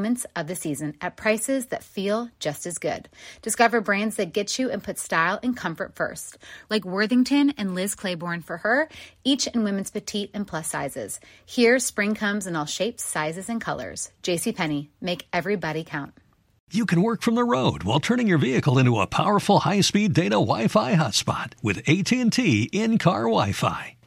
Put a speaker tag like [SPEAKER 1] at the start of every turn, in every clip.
[SPEAKER 1] moments of the season at prices that feel just as good. Discover brands that get you and put style and comfort first, like Worthington and Liz Claiborne for her, each in women's petite and plus sizes. Here, spring comes in all shapes, sizes, and colors. JCPenney, make everybody count.
[SPEAKER 2] You can work from the road while turning your vehicle into a powerful high-speed data Wi-Fi hotspot with AT&T in-car Wi-Fi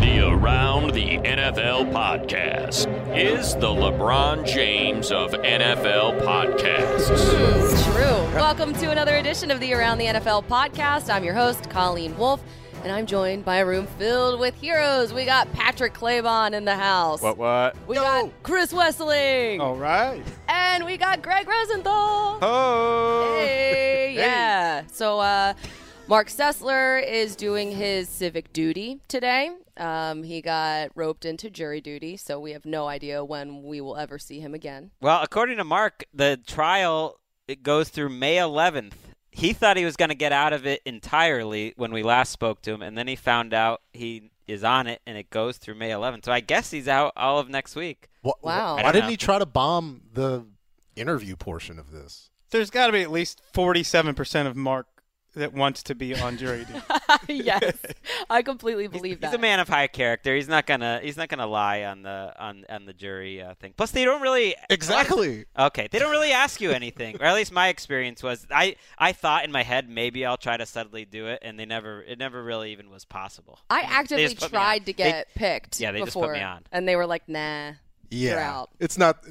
[SPEAKER 3] The Around the NFL podcast is the LeBron James of NFL podcasts.
[SPEAKER 4] Mm, true. Welcome to another edition of the Around the NFL podcast. I'm your host, Colleen Wolf, and I'm joined by a room filled with heroes. We got Patrick Claybon in the house.
[SPEAKER 5] What, what?
[SPEAKER 4] We got Chris Wesseling.
[SPEAKER 5] All right.
[SPEAKER 4] And we got Greg Rosenthal.
[SPEAKER 5] Oh.
[SPEAKER 4] Hey, yeah. So, uh, Mark Sessler is doing his civic duty today. Um, he got roped into jury duty, so we have no idea when we will ever see him again.
[SPEAKER 6] Well, according to Mark, the trial it goes through May 11th. He thought he was going to get out of it entirely when we last spoke to him, and then he found out he is on it, and it goes through May 11th. So I guess he's out all of next week.
[SPEAKER 4] What, wow!
[SPEAKER 7] Why didn't know. he try to bomb the interview portion of this?
[SPEAKER 5] There's got to be at least 47% of Mark that wants to be on jury duty.
[SPEAKER 4] yes, I completely believe
[SPEAKER 6] he's,
[SPEAKER 4] that.
[SPEAKER 6] He's a man of high character. He's not gonna he's not gonna lie on the on on the jury uh, thing. Plus, they don't really
[SPEAKER 7] exactly.
[SPEAKER 6] Okay, they don't really ask you anything, or at least my experience was. I I thought in my head maybe I'll try to subtly do it, and they never it never really even was possible.
[SPEAKER 4] I actively tried to get
[SPEAKER 6] they,
[SPEAKER 4] picked.
[SPEAKER 6] Yeah, they
[SPEAKER 4] before,
[SPEAKER 6] just put me on,
[SPEAKER 4] and they were like, "Nah."
[SPEAKER 7] Yeah, it's not.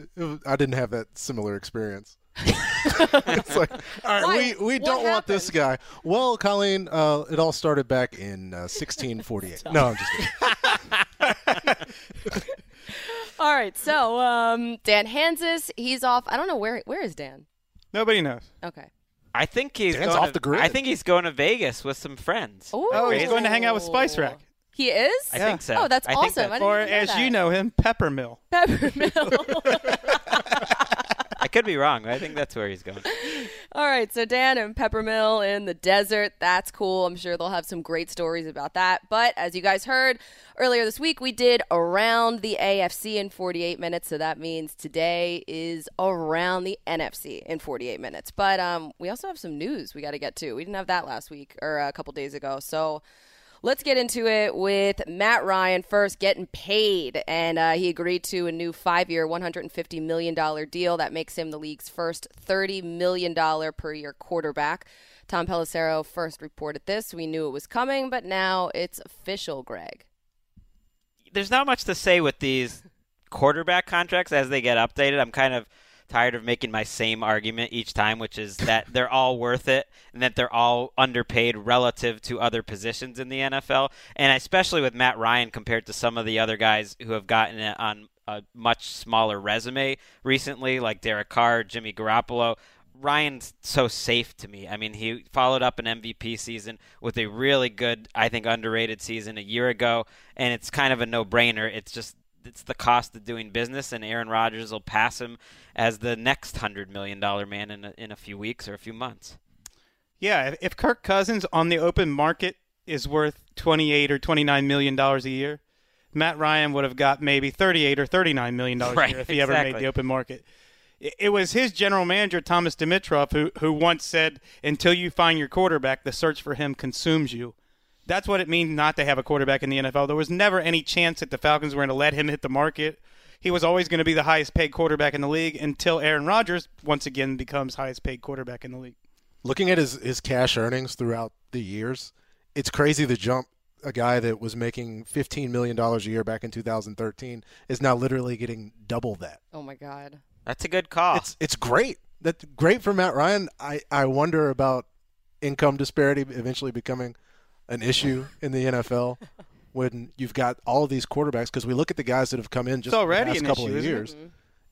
[SPEAKER 7] I didn't have that similar experience. it's like, all right,
[SPEAKER 4] Why?
[SPEAKER 7] we, we
[SPEAKER 4] What
[SPEAKER 7] don't want this guy. Well, Colleen, uh, it all started back in uh, 1648. no, I'm just kidding.
[SPEAKER 4] All right, so um, Dan Hanzus, he's off. I don't know where where is Dan.
[SPEAKER 5] Nobody knows.
[SPEAKER 4] Okay.
[SPEAKER 6] I think he's
[SPEAKER 7] Dan's
[SPEAKER 6] going
[SPEAKER 7] off
[SPEAKER 6] to,
[SPEAKER 7] the grid.
[SPEAKER 6] I think he's going to Vegas with some friends.
[SPEAKER 4] Ooh.
[SPEAKER 5] Oh, he's going to hang out with Spice Rack.
[SPEAKER 4] He is.
[SPEAKER 6] I think so.
[SPEAKER 4] Oh, that's
[SPEAKER 6] I think
[SPEAKER 4] awesome. I
[SPEAKER 6] that's-
[SPEAKER 5] Or as
[SPEAKER 4] that.
[SPEAKER 5] you know him, Peppermill.
[SPEAKER 4] Peppermill.
[SPEAKER 6] Could be wrong. I think that's where he's going.
[SPEAKER 4] All right, so Dan and Peppermill in the desert. That's cool. I'm sure they'll have some great stories about that. But as you guys heard earlier this week, we did around the AFC in 48 minutes. So that means today is around the NFC in 48 minutes. But um, we also have some news we got to get to. We didn't have that last week or a couple days ago. So Let's get into it with Matt Ryan first getting paid. And uh, he agreed to a new five year, $150 million deal that makes him the league's first $30 million per year quarterback. Tom Pelissero first reported this. We knew it was coming, but now it's official, Greg.
[SPEAKER 6] There's not much to say with these quarterback contracts as they get updated. I'm kind of tired of making my same argument each time, which is that they're all worth it and that they're all underpaid relative to other positions in the NFL. And especially with Matt Ryan compared to some of the other guys who have gotten it on a much smaller resume recently, like Derek Carr, Jimmy Garoppolo. Ryan's so safe to me. I mean, he followed up an MVP season with a really good, I think, underrated season a year ago, and it's kind of a no-brainer. It's just it's the cost of doing business, and Aaron Rodgers will pass him as the next hundred million dollar man in a, in a few weeks or a few months.
[SPEAKER 5] Yeah, if- if Kirk Cousins on the open market is worth 28 or 29 million dollars a year, Matt Ryan would have got maybe 38 or 39 million dollars
[SPEAKER 6] Right,
[SPEAKER 5] a year if he ever made the open market. It- It was his general manager Thomas Dimitroff who who once said, "Until you find your quarterback, the search for him consumes you." That's what it means not to have a quarterback in the NFL. There was never any chance that the Falcons were going to let him hit the market. He was always going to be the highest paid quarterback in the league until Aaron Rodgers once again becomes highest paid quarterback in the league.
[SPEAKER 7] Looking at his, his cash earnings throughout the years, it's crazy the jump. A guy that was making $15 million a year back in 2013 is now literally getting double that.
[SPEAKER 4] Oh my God.
[SPEAKER 6] That's a good call.
[SPEAKER 7] It's it's great. That's great for Matt Ryan. I, I wonder about income disparity eventually becoming an issue in the NFL when you've got all of these quarterbacks because we look at the guys that have come in just
[SPEAKER 5] It's already
[SPEAKER 7] the past
[SPEAKER 5] an
[SPEAKER 7] couple
[SPEAKER 5] issue,
[SPEAKER 7] of
[SPEAKER 5] isn't it?
[SPEAKER 7] years. Mm-hmm.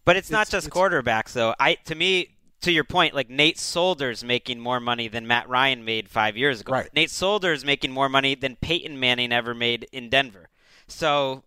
[SPEAKER 6] But it's, not just
[SPEAKER 7] it's-
[SPEAKER 6] quarterbacks, though. I to me, to your point, like Nate Solder's making more money than Matt Ryan made five years ago.
[SPEAKER 7] Right.
[SPEAKER 6] Nate Solder's making more money than Peyton Manning ever made in Denver. So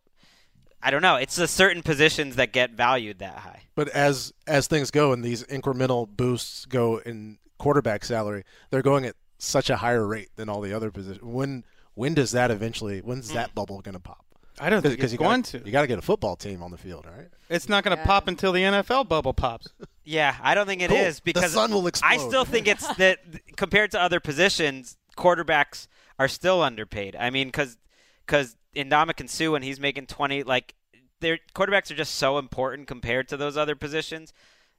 [SPEAKER 6] I don't know. It's the certain positions that get valued that high.
[SPEAKER 7] But as as things go and these incremental boosts go in quarterback salary, they're going at such a higher rate than all the other positions. When when does that eventually? When's hmm. that bubble going to pop?
[SPEAKER 5] I don't think it's
[SPEAKER 7] you
[SPEAKER 5] going
[SPEAKER 7] gotta,
[SPEAKER 5] to.
[SPEAKER 7] You got to get a football team on the field, right?
[SPEAKER 5] It's not going to
[SPEAKER 4] Yeah.
[SPEAKER 5] pop until the NFL bubble pops.
[SPEAKER 6] Yeah, I don't think it is
[SPEAKER 7] Cool. The
[SPEAKER 6] because
[SPEAKER 7] sun will explode.
[SPEAKER 6] I still think it's that compared to other positions, quarterbacks are still underpaid. I mean, because because Ndamukong Suh when he's making twenty, like their quarterbacks are just so important compared to those other positions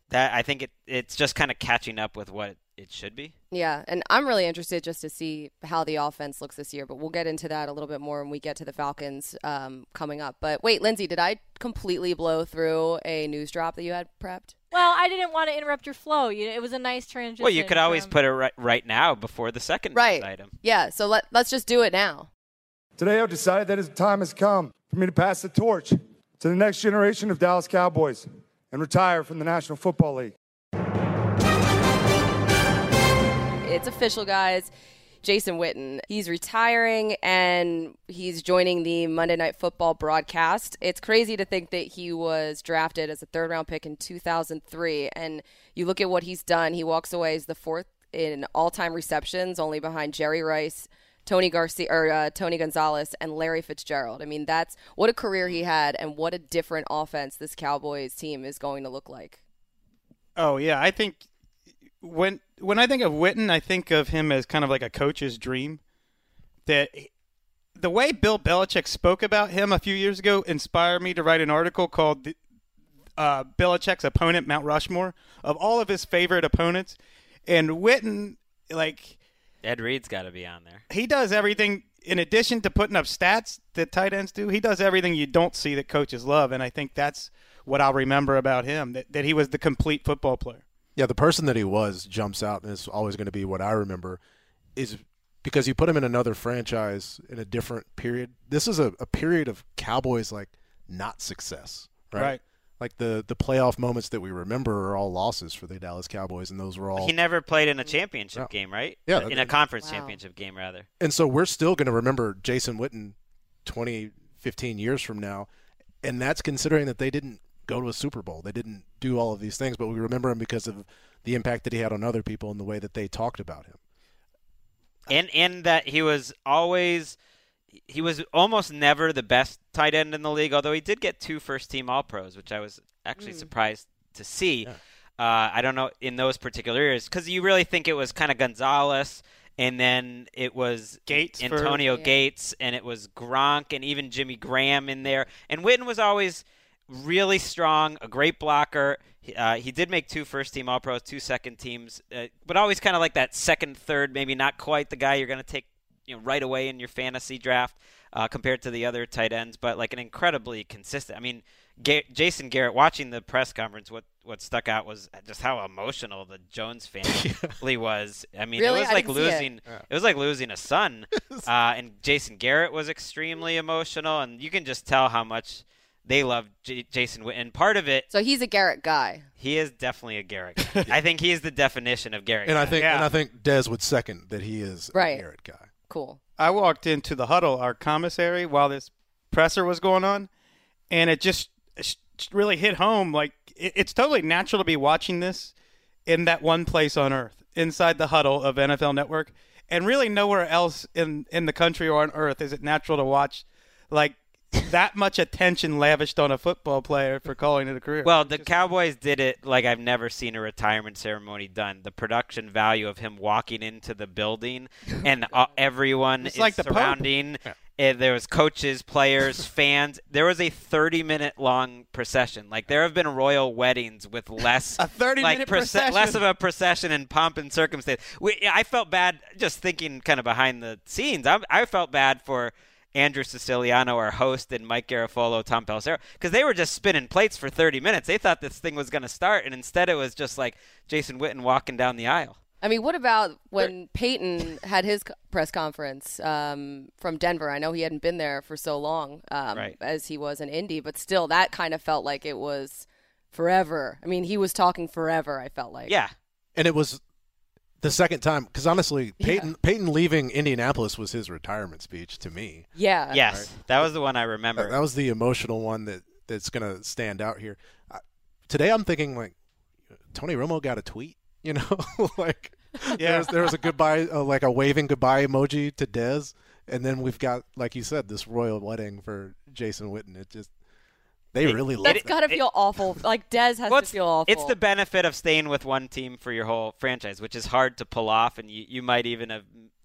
[SPEAKER 6] that I think it it's just kind of catching up with what it should be.
[SPEAKER 4] Yeah, and I'm really interested just to see how the offense looks this year, but we'll get into that a little bit more when we get to the Falcons um, coming up. But wait, Lindsay, did I completely blow through a news drop that you had prepped?
[SPEAKER 8] Well, I didn't want to interrupt your flow. You, it was a nice transition.
[SPEAKER 6] Well, you could always
[SPEAKER 8] from-
[SPEAKER 6] put it right, right now before the second
[SPEAKER 4] Right.
[SPEAKER 6] news item.
[SPEAKER 4] Yeah, so let, let's just do it now.
[SPEAKER 9] Today, I've decided that the time has come for me to pass the torch to the next generation of Dallas Cowboys and retire from the National Football League.
[SPEAKER 4] It's official, guys. Jason Witten. He's retiring and he's joining the Monday Night Football broadcast. It's crazy to think that he was drafted as a third round pick in 2003. And you look at what he's done, he walks away as the fourth in all time receptions, only behind Jerry Rice. Tony Garcia or uh, Tony Gonzalez and Larry Fitzgerald. I mean, that's what a career he had, and what a different offense this Cowboys team is going to look like.
[SPEAKER 5] Oh yeah, I think when when I think of Witten, I think of him as kind of like a coach's dream. That the way Bill Belichick spoke about him a few years ago inspired me to write an article called uh, "Belichick's Opponent Mount Rushmore" of all of his favorite opponents, and Witten like
[SPEAKER 6] Ed Reed's got to be on there.
[SPEAKER 5] he does everything in addition to putting up stats that tight ends do. He does everything you don't see that coaches love, and I think that's what I'll remember about him that, that he was the complete football player.
[SPEAKER 7] Yeah, the person that he was jumps out and is always going to be what I remember is because you put him in another franchise in a different period. This is a, a period of Cowboys like not success, right?
[SPEAKER 5] Right.
[SPEAKER 7] Like the the playoff moments that we remember are all losses for the Dallas Cowboys, and those were all.
[SPEAKER 6] He never played in a championship
[SPEAKER 7] No.
[SPEAKER 6] game, right?
[SPEAKER 7] Yeah,
[SPEAKER 6] in a conference
[SPEAKER 4] Wow.
[SPEAKER 6] championship game, rather.
[SPEAKER 7] and so we're still going to remember Jason Witten 20, 15 years from now, and that's considering that they didn't go to a Super Bowl, they didn't do all of these things, but we remember him because of the impact that he had on other people and the way that they talked about him.
[SPEAKER 6] and and that he was always he was almost never the best tight end in the league although he did get two first team all pros which i was actually surprised to see. Uh, i don't know in those particular years because you really think it was kind of gonzalez and then it was
[SPEAKER 5] Gates for-
[SPEAKER 6] antonio
[SPEAKER 4] Yeah.
[SPEAKER 6] gates and it was gronk and even jimmy graham in there. And witten was always really strong, a great blocker. He, uh, he did make two first team All Pros, two second teams, uh, but always kind of like that second, third, maybe not quite the guy you're going to take you know right away in your fantasy draft uh, compared to the other tight ends, but like an incredibly consistent. I mean, Ga- Jason Garrett watching the press conference, what what stuck out was just how emotional the Jones family was. I mean,
[SPEAKER 4] Really?
[SPEAKER 6] it was
[SPEAKER 4] I
[SPEAKER 6] like
[SPEAKER 4] didn't it.
[SPEAKER 6] losing. It was like losing a son. uh, and Jason Garrett was extremely emotional, and you can just tell how much they love J- Jason Witten. And part of it,
[SPEAKER 4] So he's a Garrett guy.
[SPEAKER 6] he is definitely a Garrett. guy. I think he is the definition of Garrett.
[SPEAKER 7] And I think
[SPEAKER 5] Yeah.
[SPEAKER 7] and I think Dez would second that he is
[SPEAKER 4] Right.
[SPEAKER 7] a Garrett guy.
[SPEAKER 4] Cool.
[SPEAKER 5] I walked into the huddle, our commissary, while this presser was going on, and it just it just really hit home. Like it, it's totally natural to be watching this in that one place on Earth. inside the huddle of NFL Network, and really nowhere else in in the country or on earth is it natural to watch like that much attention lavished on a football player for calling it a career.
[SPEAKER 6] Well, the Cowboys did it like I've never seen a retirement ceremony done. The production value of him walking into the building and uh, everyone
[SPEAKER 5] It's
[SPEAKER 6] is
[SPEAKER 5] like the
[SPEAKER 6] surrounding. uh, there was coaches, players, fans. There was a 30-minute long procession. Like there have been royal weddings with less
[SPEAKER 5] A 30
[SPEAKER 6] like
[SPEAKER 5] minute procession.
[SPEAKER 6] less of a procession and pomp and circumstance. We, I felt bad just thinking kind of behind the scenes. I, I felt bad for Andrew Siciliano, our host, and Mike Garafolo, Tom Pelissero, because they were just spinning plates for 30 minutes. They thought this thing was going to start, and instead it was just like Jason Witten walking down the aisle.
[SPEAKER 4] I mean, what about when Peyton had his press conference um, from Denver? I know he hadn't been there for so long um,
[SPEAKER 6] Right.
[SPEAKER 4] as he was in Indy, but still, that kind of felt like it was forever. I mean, he was talking forever. I felt like.
[SPEAKER 6] Yeah.
[SPEAKER 7] And it was the second time because honestly, Peyton Peyton leaving Indianapolis was his retirement speech to me.
[SPEAKER 4] Yeah.
[SPEAKER 6] Yes, that was the one I remember.
[SPEAKER 7] That, that was the emotional one that that's gonna stand out here. I, today, I'm thinking like Tony Romo got a tweet. You know, like
[SPEAKER 5] Yeah.
[SPEAKER 7] there's there was a goodbye, uh, like a waving goodbye emoji to Dez, and then we've got like you said, this royal wedding for Jason Witten. It just they really love
[SPEAKER 4] That's
[SPEAKER 7] that.
[SPEAKER 4] got to feel awful. Like Dez has
[SPEAKER 6] Well,
[SPEAKER 4] to feel awful.
[SPEAKER 6] It's the benefit of staying with one team for your whole franchise, which is hard to pull off, and you, you might even have.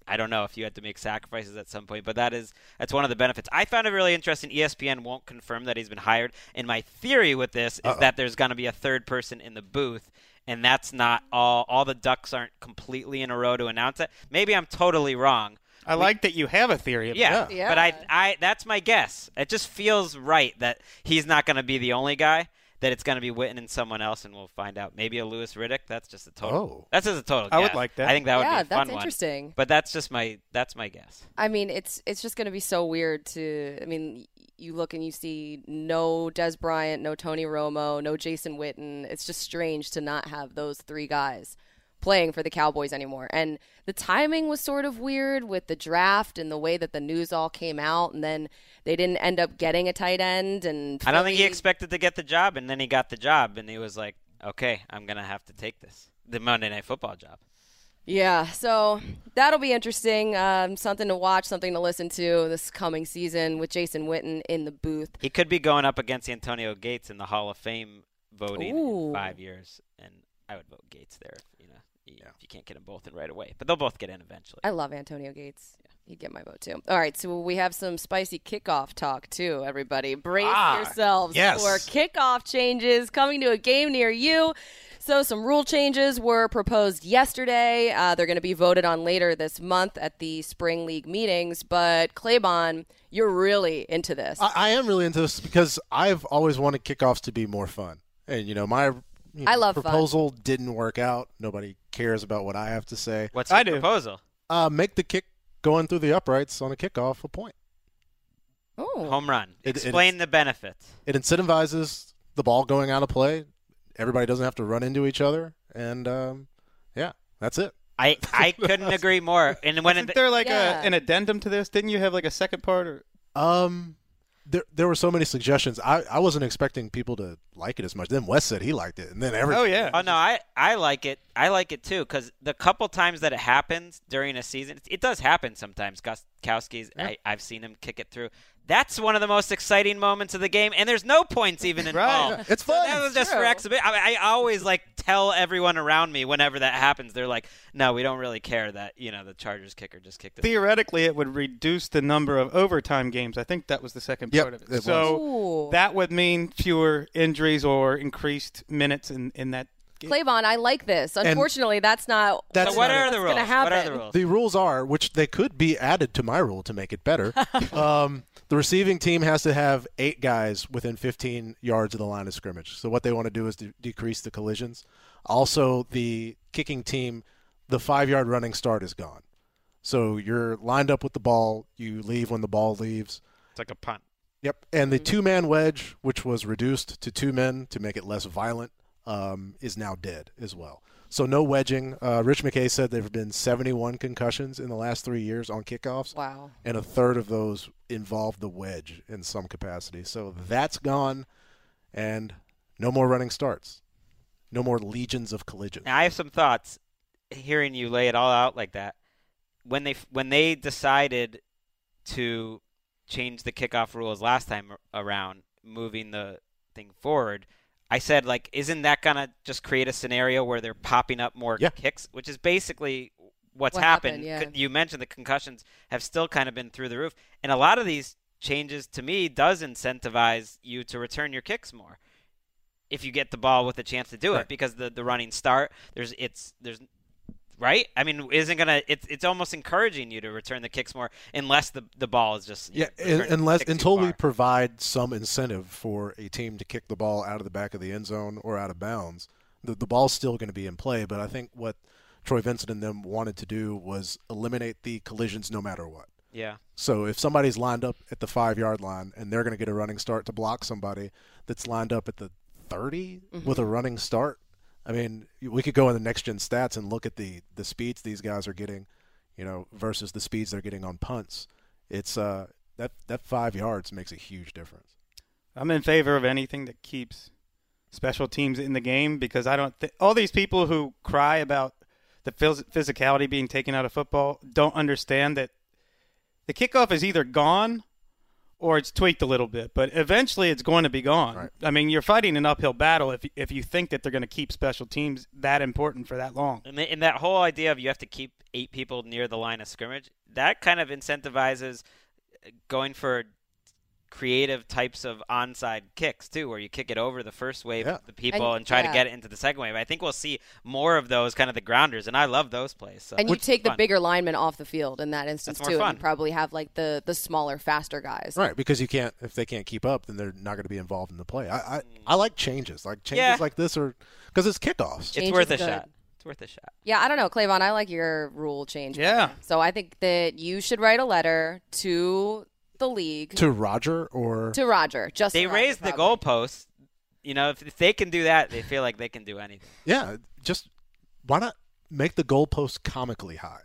[SPEAKER 6] I don't know if you had to make sacrifices at some point, but that is that's one of the benefits. I found it really interesting. ESPN won't confirm that he's been hired, and my theory with this is
[SPEAKER 7] Uh-oh.
[SPEAKER 6] that there's going to be a third person in the booth, and that's not all. All the ducks aren't completely in a row to announce it. Maybe I'm totally wrong.
[SPEAKER 5] I like that you have a theory. About
[SPEAKER 6] Yeah,
[SPEAKER 5] that.
[SPEAKER 4] Yeah.
[SPEAKER 6] but I, I, that's my guess. It just feels right that he's not going to be the only guy. That it's going to be Witten and someone else, and we'll find out. Maybe a Louis Riddick. That's just a total.
[SPEAKER 7] Oh.
[SPEAKER 6] That's just a total.
[SPEAKER 5] I would like that.
[SPEAKER 6] I think that would be a fun
[SPEAKER 4] that's
[SPEAKER 6] one.
[SPEAKER 4] interesting.
[SPEAKER 6] But that's just my. That's my guess.
[SPEAKER 4] I mean, it's it's just going to be so weird to. I mean, you look and you see no Dez Bryant, no Tony Romo, no Jason Witten. It's just strange to not have those three guys playing for the Cowboys anymore. And the timing was sort of weird with the draft and the way that the news all came out, and then they didn't end up getting a tight end. And
[SPEAKER 6] I don't think he expected to get the job, and then he got the job, and he was like, "Okay, I'm gonna have to take this, the Monday Night Football job."
[SPEAKER 4] Yeah, so that'll be interesting. Um, something to watch, something to listen to this coming season with Jason Witten in the booth.
[SPEAKER 6] He could be going up against Antonio Gates in the Hall of Fame voting
[SPEAKER 4] Ooh.
[SPEAKER 6] in five years, and I would vote Gates there. You know, if you can't get them both in right away, but they'll both get in eventually.
[SPEAKER 4] I love Antonio Gates. Yeah. He'd get my vote too. All right, so we have some spicy kickoff talk too, everybody. Brace
[SPEAKER 7] Ah,
[SPEAKER 4] yourselves
[SPEAKER 7] yes.
[SPEAKER 4] for kickoff changes coming to a game near you. So, some rule changes were proposed yesterday. Uh, they're going to be voted on later this month at the Spring League meetings. But, Claybon, you're really into this.
[SPEAKER 7] I, I am really into this because I've always wanted kickoffs to be more fun, and you know my you know,
[SPEAKER 4] I love fun.
[SPEAKER 7] proposal didn't work out. Nobody cares about what I have to say.
[SPEAKER 6] What's
[SPEAKER 5] I
[SPEAKER 6] your
[SPEAKER 5] do.
[SPEAKER 6] proposal?
[SPEAKER 7] Uh, make the kick going through the uprights on a kickoff a point.
[SPEAKER 4] oh.
[SPEAKER 6] Home run.
[SPEAKER 7] It-
[SPEAKER 6] Explain the benefits.
[SPEAKER 7] It incentivizes the ball going out of play. Everybody doesn't have to run into each other, and um, yeah, that's it.
[SPEAKER 6] I, I couldn't agree more. And when
[SPEAKER 5] Isn't
[SPEAKER 6] it,
[SPEAKER 5] there like
[SPEAKER 4] Yeah.
[SPEAKER 5] a, an addendum to this? Didn't you have like a second part? Or
[SPEAKER 7] Um, there there were so many suggestions. I, I wasn't expecting people to like it as much. Then Wes said he liked it, and then everybody.
[SPEAKER 5] oh yeah,
[SPEAKER 6] Oh no, I I like it. I like it too because the couple times that it happens during a season, it, it does happen sometimes. Gostkowski's, I, I've seen him kick it through. That's one of the most exciting moments of the game, and there's no points even involved.
[SPEAKER 7] Yeah, it's
[SPEAKER 6] So
[SPEAKER 7] fun.
[SPEAKER 6] that was just for exhibition. I, I always like tell everyone around me whenever that happens. They're like, "No, we don't really care that you know the Chargers kicker just kicked it."
[SPEAKER 5] theoretically it would reduce the number of overtime games. I think that was the second
[SPEAKER 7] Yep,
[SPEAKER 5] part of it.
[SPEAKER 7] it
[SPEAKER 5] so
[SPEAKER 4] Ooh.
[SPEAKER 5] that would mean fewer injuries or increased minutes in in that. Game.
[SPEAKER 4] Claybon, I like this. Unfortunately, that's not
[SPEAKER 7] That's
[SPEAKER 6] so what
[SPEAKER 7] not
[SPEAKER 6] are the
[SPEAKER 4] what's
[SPEAKER 6] rules?
[SPEAKER 4] gonna happen.
[SPEAKER 6] What are the rules?
[SPEAKER 7] The rules are, which they could be added to my rule to make it better. um, the receiving team has to have eight guys within 15 yards of the line of scrimmage. So what they want to do is de- decrease the collisions. Also, the kicking team, the five yard running start is gone. So you're lined up with the ball. You leave when the ball leaves.
[SPEAKER 6] It's like a punt.
[SPEAKER 7] Yep. And the two man wedge, which was reduced to two men to make it less violent, um, is now dead as well. So no wedging. Uh, Rich McKay said there have been 71 concussions in the last three years on kickoffs,
[SPEAKER 4] Wow.
[SPEAKER 7] and a third of those involved the wedge in some capacity. So that's gone, and no more running starts. No more legions of collisions.
[SPEAKER 6] Now, I have some thoughts. hearing you lay it all out like that, when they when they decided to change the kickoff rules last time around, moving the thing forward, I said like, isn't that gonna just create a scenario where they're popping up more
[SPEAKER 7] Yeah.
[SPEAKER 6] kicks, which is basically what's
[SPEAKER 4] What
[SPEAKER 6] happened.
[SPEAKER 4] happened, yeah.
[SPEAKER 6] You mentioned the concussions have still kind of been through the roof, and a lot of these changes to me does incentivize you to return your kicks more if you get the ball with a chance to do it because the the running start there's it's there's right I mean isn't gonna it's it's almost encouraging you to return the kicks more unless the the ball is just
[SPEAKER 7] Yeah,
[SPEAKER 6] know,
[SPEAKER 7] unless until we provide some incentive for a team to kick the ball out of the back of the end zone or out of bounds, the the ball's still going to be in play. But I think what Troy Vincent and them wanted to do was eliminate the collisions no matter what.
[SPEAKER 6] yeah
[SPEAKER 7] So if somebody's lined up at the five yard line and they're going to get a running start to block somebody that's lined up at the 30 mm-hmm. with a running start, I mean, we could go in the next gen stats and look at the the speeds these guys are getting, you know, versus the speeds they're getting on punts. It's uh that that five yards makes a huge difference.
[SPEAKER 5] I'm in favor of anything that keeps special teams in the game because I don't think all these people who cry about the phys- physicality being taken out of football don't understand that the kickoff is either gone or it's tweaked a little bit, but eventually it's going to be gone.
[SPEAKER 7] Right.
[SPEAKER 5] I mean, you're fighting an uphill battle if if you think that they're going to keep special teams that important for that long.
[SPEAKER 6] and, the, and that whole idea of you have to keep eight people near the line of scrimmage that kind of incentivizes uh, going for creative types of onside kicks too, where you kick it over the first wave
[SPEAKER 7] Yeah.
[SPEAKER 6] of the people
[SPEAKER 4] And-
[SPEAKER 6] and, try
[SPEAKER 4] yeah.
[SPEAKER 6] to get it into the second wave. I think we'll see more of those kind of the grounders, and I love those plays. So.
[SPEAKER 4] And you
[SPEAKER 6] Which-
[SPEAKER 4] take the bigger linemen off the field in that instance too,
[SPEAKER 6] more
[SPEAKER 4] and you probably have like the the smaller, faster guys.
[SPEAKER 7] Right, because you can't if they can't keep up, then they're not going to be involved in the play. I I, mm. I like changes, like changes
[SPEAKER 6] Yeah.
[SPEAKER 7] like this, are because it's kickoffs.
[SPEAKER 6] It's worth a
[SPEAKER 4] good.
[SPEAKER 6] shot. It's worth a shot.
[SPEAKER 4] Yeah, I don't know, Claybon. I like your rule change.
[SPEAKER 5] Yeah.
[SPEAKER 4] better. So I think that you should write a letter to the league
[SPEAKER 7] to Roger or
[SPEAKER 4] to Roger. Just
[SPEAKER 6] They
[SPEAKER 4] Roger,
[SPEAKER 6] raised the
[SPEAKER 4] probably.
[SPEAKER 6] goalposts. You know, if, if they can do that, they feel like they can do anything.
[SPEAKER 7] Yeah, just why not make the goalpost comically high?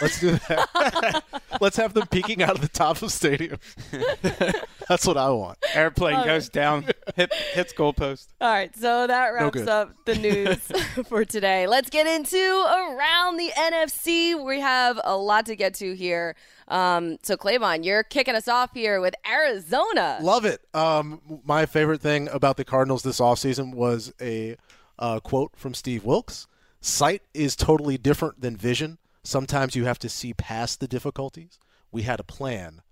[SPEAKER 7] Let's do that. Let's have them peeking out of the top of the stadium. That's what I want.
[SPEAKER 5] Airplane goes down, hit, hits goalpost.
[SPEAKER 4] All right, so that wraps
[SPEAKER 7] good.
[SPEAKER 4] up the news for today. Let's get into around the NFC. We have a lot to get to here. Um, so Claybon, you're kicking us off here with Arizona.
[SPEAKER 7] Love it. Um, my favorite thing about the Cardinals this offseason was a uh, quote from Steve Wilks Sight is totally different than vision. Sometimes you have to see past the difficulties. We had a plan,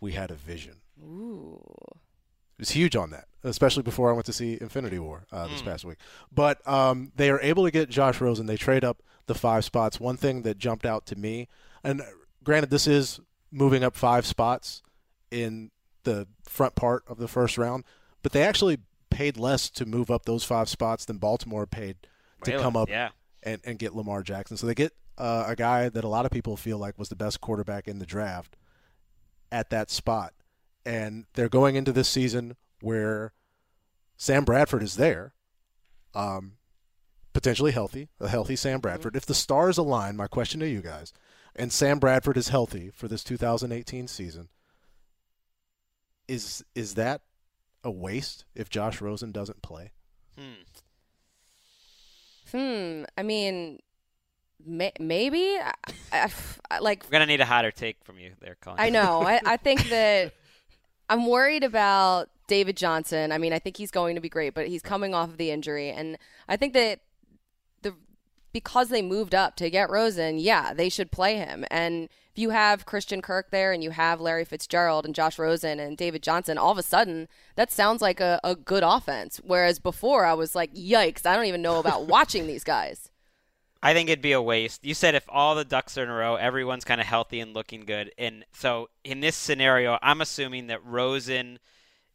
[SPEAKER 7] we had a vision.
[SPEAKER 4] Ooh.
[SPEAKER 7] It was huge on that, especially before I went to see Infinity War uh, this past week. But um, they are able to get Josh Rosen. They trade up the five spots. One thing that jumped out to me, and granted, this is moving up five spots in the front part of the first round, but they actually paid less to move up those five spots than Baltimore paid to
[SPEAKER 6] Really?
[SPEAKER 7] come up
[SPEAKER 6] Yeah.
[SPEAKER 7] and, and get Lamar Jackson. So they get uh, a guy that a lot of people feel like was the best quarterback in the draft at that spot. And they're going into this season where Sam Bradford is there, um, potentially healthy, a healthy Sam Bradford. If the stars align, my question to you guys, and Sam Bradford is healthy for this 2018 season, is is that a waste if Josh Rosen doesn't play?
[SPEAKER 6] Hmm.
[SPEAKER 4] Hmm. I mean, may- maybe. I, I- I- like
[SPEAKER 6] We're gonna need a hotter take from you there, Colin.
[SPEAKER 4] I know. I, I think that I'm worried about David Johnson. I mean, I think he's going to be great, but he's coming off of the injury, and I think that the because they moved up to get Rosen, yeah, they should play him. And if you have Christian Kirk there, and you have Larry Fitzgerald and Josh Rosen and David Johnson, all of a sudden that sounds like a, a good offense. Whereas before, I was like, yikes, I don't even know about watching these guys.
[SPEAKER 6] I think it'd be a waste. You said if all the ducks are in a row, everyone's kind of healthy and looking good. And so in this scenario, I'm assuming that Rosen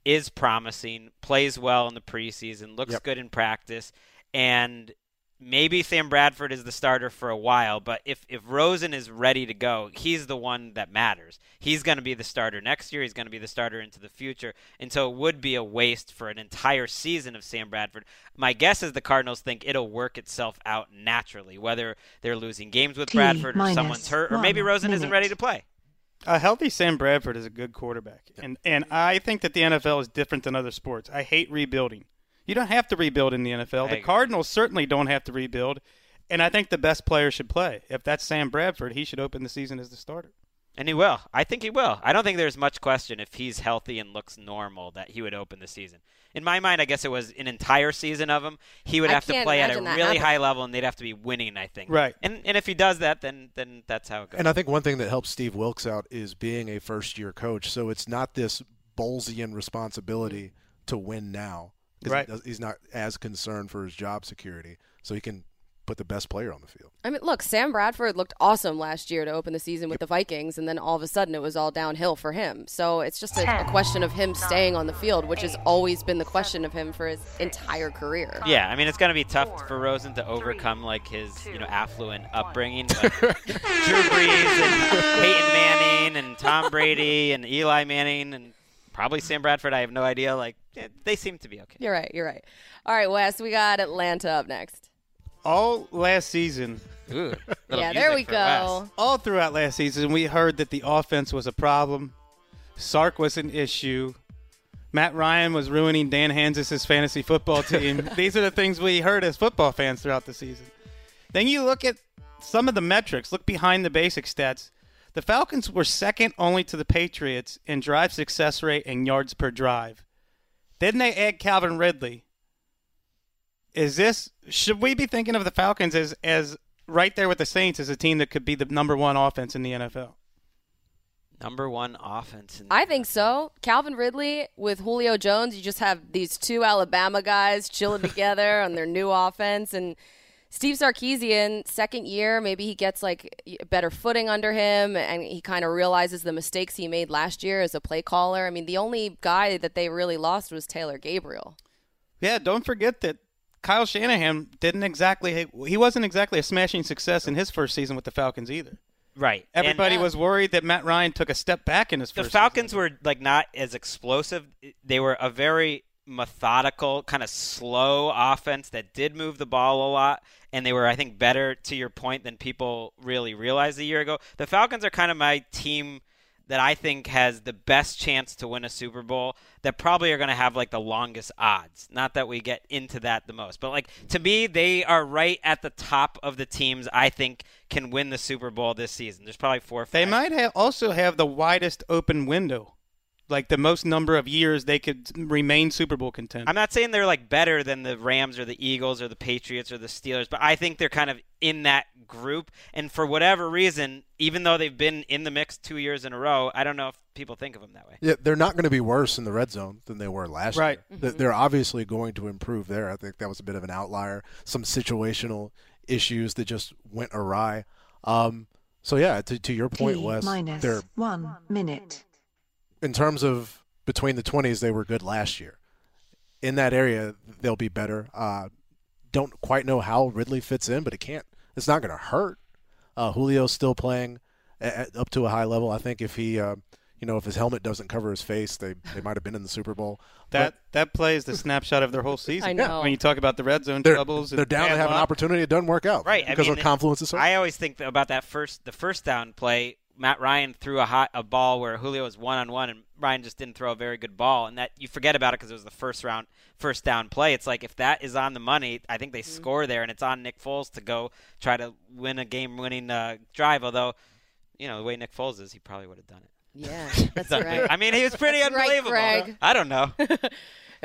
[SPEAKER 6] is promising, plays well in the preseason, looks
[SPEAKER 7] Yep.
[SPEAKER 6] good in practice, and maybe Sam Bradford is the starter for a while, but if if Rosen is ready to go, he's the one that matters. He's going to be the starter next year. He's going to be the starter into the future. And so it would be a waste for an entire season of Sam Bradford. My guess is the Cardinals think it'll work itself out naturally, whether they're losing games with
[SPEAKER 10] T
[SPEAKER 6] Bradford or someone's hurt, or maybe Rosen isn't ready to play.
[SPEAKER 5] A healthy Sam Bradford is a good quarterback, and and I think that the NFL is different than other sports. I hate rebuilding. You don't have to rebuild in the NFL. The. Cardinals certainly don't have to rebuild, And I think the best player should play. If that's Sam Bradford, he should open the season as the starter.
[SPEAKER 6] And he will. I think he will. I don't think there's much question if he's healthy and looks normal that he would open the season. In my mind, I guess it was an entire season of him. He would
[SPEAKER 4] I
[SPEAKER 6] have to play at a really
[SPEAKER 4] happening.
[SPEAKER 6] high level, and they'd have to be winning. I think.
[SPEAKER 5] Right.
[SPEAKER 6] And and if he does that, then then that's how it goes.
[SPEAKER 7] And I think one thing that helps Steve Wilks out is being a first year coach. So it's not this Bolesian responsibility to win now. 'Cause he
[SPEAKER 5] Right.
[SPEAKER 7] He's not as concerned for his job security. So he can put the best player on the field.
[SPEAKER 4] I mean, look, Sam Bradford looked awesome last year to open the season with the Vikings, and then all of a sudden it was all downhill for him. So it's just a, a question of him staying on the field, which has always been the question of him for his entire career.
[SPEAKER 6] Yeah, I mean it's gonna be tough for Rosen to overcome like his you know affluent upbringing. But Drew Brees and Peyton Manning and Tom Brady and Eli Manning and probably Sam Bradford. I have no idea. Like eh, they seem to be okay.
[SPEAKER 4] You're right. You're right. All right, Wes, we got Atlanta up next.
[SPEAKER 5] All last season,
[SPEAKER 6] Ooh,
[SPEAKER 4] Yeah, there we go.
[SPEAKER 6] Wes.
[SPEAKER 5] all throughout last season, we heard that the offense was a problem. Sark was an issue. Matt Ryan was ruining Dan Hanzus' fantasy football team. These are the things we heard as football fans throughout the season. Then you look at some of the metrics, look behind the basic stats. The Falcons were second only to the Patriots in drive success rate and yards per drive. Then they add Calvin Ridley. Is this should we be thinking of the Falcons as as right there with the Saints as a team that could be the number one offense in the NFL?
[SPEAKER 6] Number one offense. In
[SPEAKER 4] I think so. Calvin Ridley with Julio Jones, you just have these two Alabama guys chilling together on their new offense. And Steve Sarkisian, second year, maybe he gets like better footing under him and he kind of realizes the mistakes he made last year as a play caller. I mean, the only guy that they really lost was Taylor Gabriel.
[SPEAKER 5] Yeah, don't forget that Kyle Shanahan didn't exactly he wasn't exactly a smashing success in his first season with the Falcons either.
[SPEAKER 6] right. And-
[SPEAKER 5] Everybody was worried that Matt Ryan took a step back in his first.
[SPEAKER 6] the Falcons
[SPEAKER 5] season.
[SPEAKER 6] were like not as explosive. They were a very methodical, kind of slow offense that did move the ball a lot, and they were, I think, better to your point than people really realized a year ago. The Falcons are kind of my team that I think has the best chance to win a Super Bowl. That probably are going to have like the longest odds. Not that we get into that the most, but like to me, they are right at the top of the teams I think can win the Super Bowl this season. There's probably four. Or
[SPEAKER 5] They might have also have the widest open window. Like the most number of years they could remain Super Bowl contenders.
[SPEAKER 6] I'm not saying they're like better than the Rams or the Eagles or the Patriots or the Steelers, but I think they're kind of in that group. And for whatever reason, even though they've been in the mix two years in a row, I don't know if people think of them that way.
[SPEAKER 7] Yeah, they're not going to be worse in the red zone than they were last
[SPEAKER 5] Right.
[SPEAKER 7] year. Th- They're obviously going to improve there. I think that was a bit of an outlier. Some situational issues that just went awry. Um, so yeah, to, to your point,
[SPEAKER 10] T
[SPEAKER 7] Wes,
[SPEAKER 10] minus
[SPEAKER 7] they're
[SPEAKER 10] one minute.
[SPEAKER 7] In terms of between the 20s, they were good last year. In that area, they'll be better. Uh, don't quite know how Ridley fits in, but it can't. It's not going to hurt. Uh, Julio's still playing at, at- up to a high level. I think if he, uh, you know, if his helmet doesn't cover his face, they they might have been in the Super Bowl.
[SPEAKER 5] that that play is the snapshot of their whole season.
[SPEAKER 4] I know.
[SPEAKER 5] When you talk about the red zone
[SPEAKER 7] they're,
[SPEAKER 5] troubles,
[SPEAKER 7] they're down to
[SPEAKER 5] bad
[SPEAKER 7] have an opportunity. It doesn't work out,
[SPEAKER 6] Right.
[SPEAKER 7] Because
[SPEAKER 6] I mean,
[SPEAKER 7] of confluence
[SPEAKER 6] I always think about that first, the first down play. Matt Ryan threw a hot a ball where Julio was one on one, and Ryan just didn't throw a very good ball, and that you forget about it because it was the first round, first down play. It's like if that is on the money, I think they
[SPEAKER 4] Mm-hmm.
[SPEAKER 6] score there, and it's on Nick Foles to go try to win a game-winning uh, drive. Although, you know the way Nick Foles is, he probably would have done it.
[SPEAKER 4] Yeah, that's right.
[SPEAKER 6] I mean, he was pretty
[SPEAKER 4] That's right,
[SPEAKER 6] unbelievable.
[SPEAKER 4] Greg.
[SPEAKER 6] I don't know.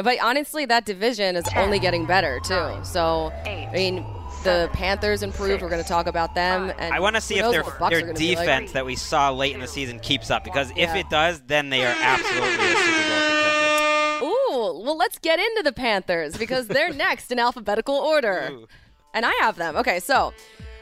[SPEAKER 4] But honestly, that division is only getting better too. So, I mean, the Panthers improved. We're going to talk about them. And
[SPEAKER 6] I want to see if their
[SPEAKER 4] the
[SPEAKER 6] their
[SPEAKER 4] gonna like.
[SPEAKER 6] defense that we saw late in the season keeps up. Because if it does, then they are absolutely a Super Bowl contender.
[SPEAKER 4] Ooh, well, let's get into the Panthers because they're next in alphabetical order.
[SPEAKER 6] Ooh.
[SPEAKER 4] And I have them. Okay, so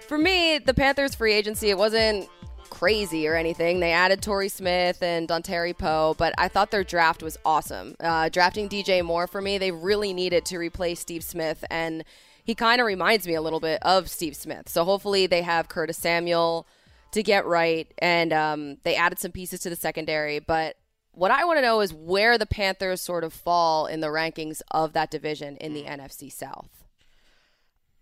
[SPEAKER 4] for me, the Panthers free agency, it wasn't crazy or anything. They added Torrey Smith and Dontari Poe, but I thought their draft was awesome. Uh, drafting DJ Moore for me, they really needed to replace Steve Smith, and he kind of reminds me a little bit of Steve Smith. So hopefully they have Curtis Samuel to get right, and um, they added some pieces to the secondary, but. What I want to know is where the Panthers sort of fall in the rankings of that division in the NFC South.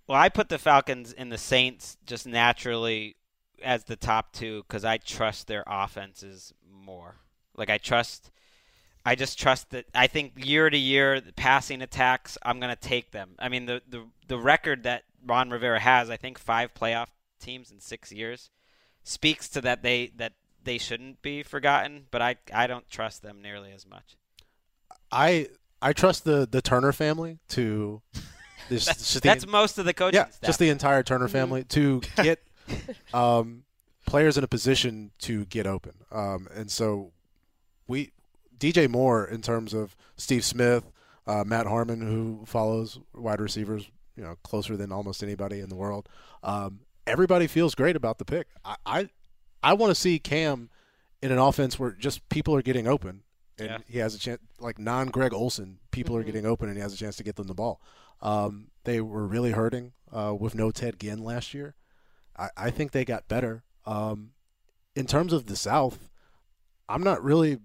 [SPEAKER 6] Well, I put the Falcons and the Saints just naturally as the top two because I trust their offenses more. Like I trust, I just trust that. I think year to year, the passing attacks, I'm gonna take them. I mean, the the the record that Ron Rivera has, I think, five playoff teams in six years, speaks to that they that they shouldn't be forgotten. But I I don't trust them nearly as much.
[SPEAKER 7] I I trust the the Turner family to. This,
[SPEAKER 6] That's,
[SPEAKER 7] just the-
[SPEAKER 6] that's most of the coaching
[SPEAKER 7] yeah,
[SPEAKER 6] staff.
[SPEAKER 7] just the entire Turner family to get um, players in a position to get open. Um, and so we DJ Moore in terms of Steve Smith, uh, Matt Harmon, who follows wide receivers, you know, closer than almost anybody in the world. Um, everybody feels great about the pick. I I, I want to see Cam in an offense where just people are getting open. And
[SPEAKER 6] Yeah.
[SPEAKER 7] he has a chance, like non Greg Olsen, people are
[SPEAKER 4] Mm-hmm.
[SPEAKER 7] getting open and he has a chance to get them the ball. Um, they were really hurting uh, with no Ted Ginn last year. I, I think they got better. Um, in terms of the South, I'm not really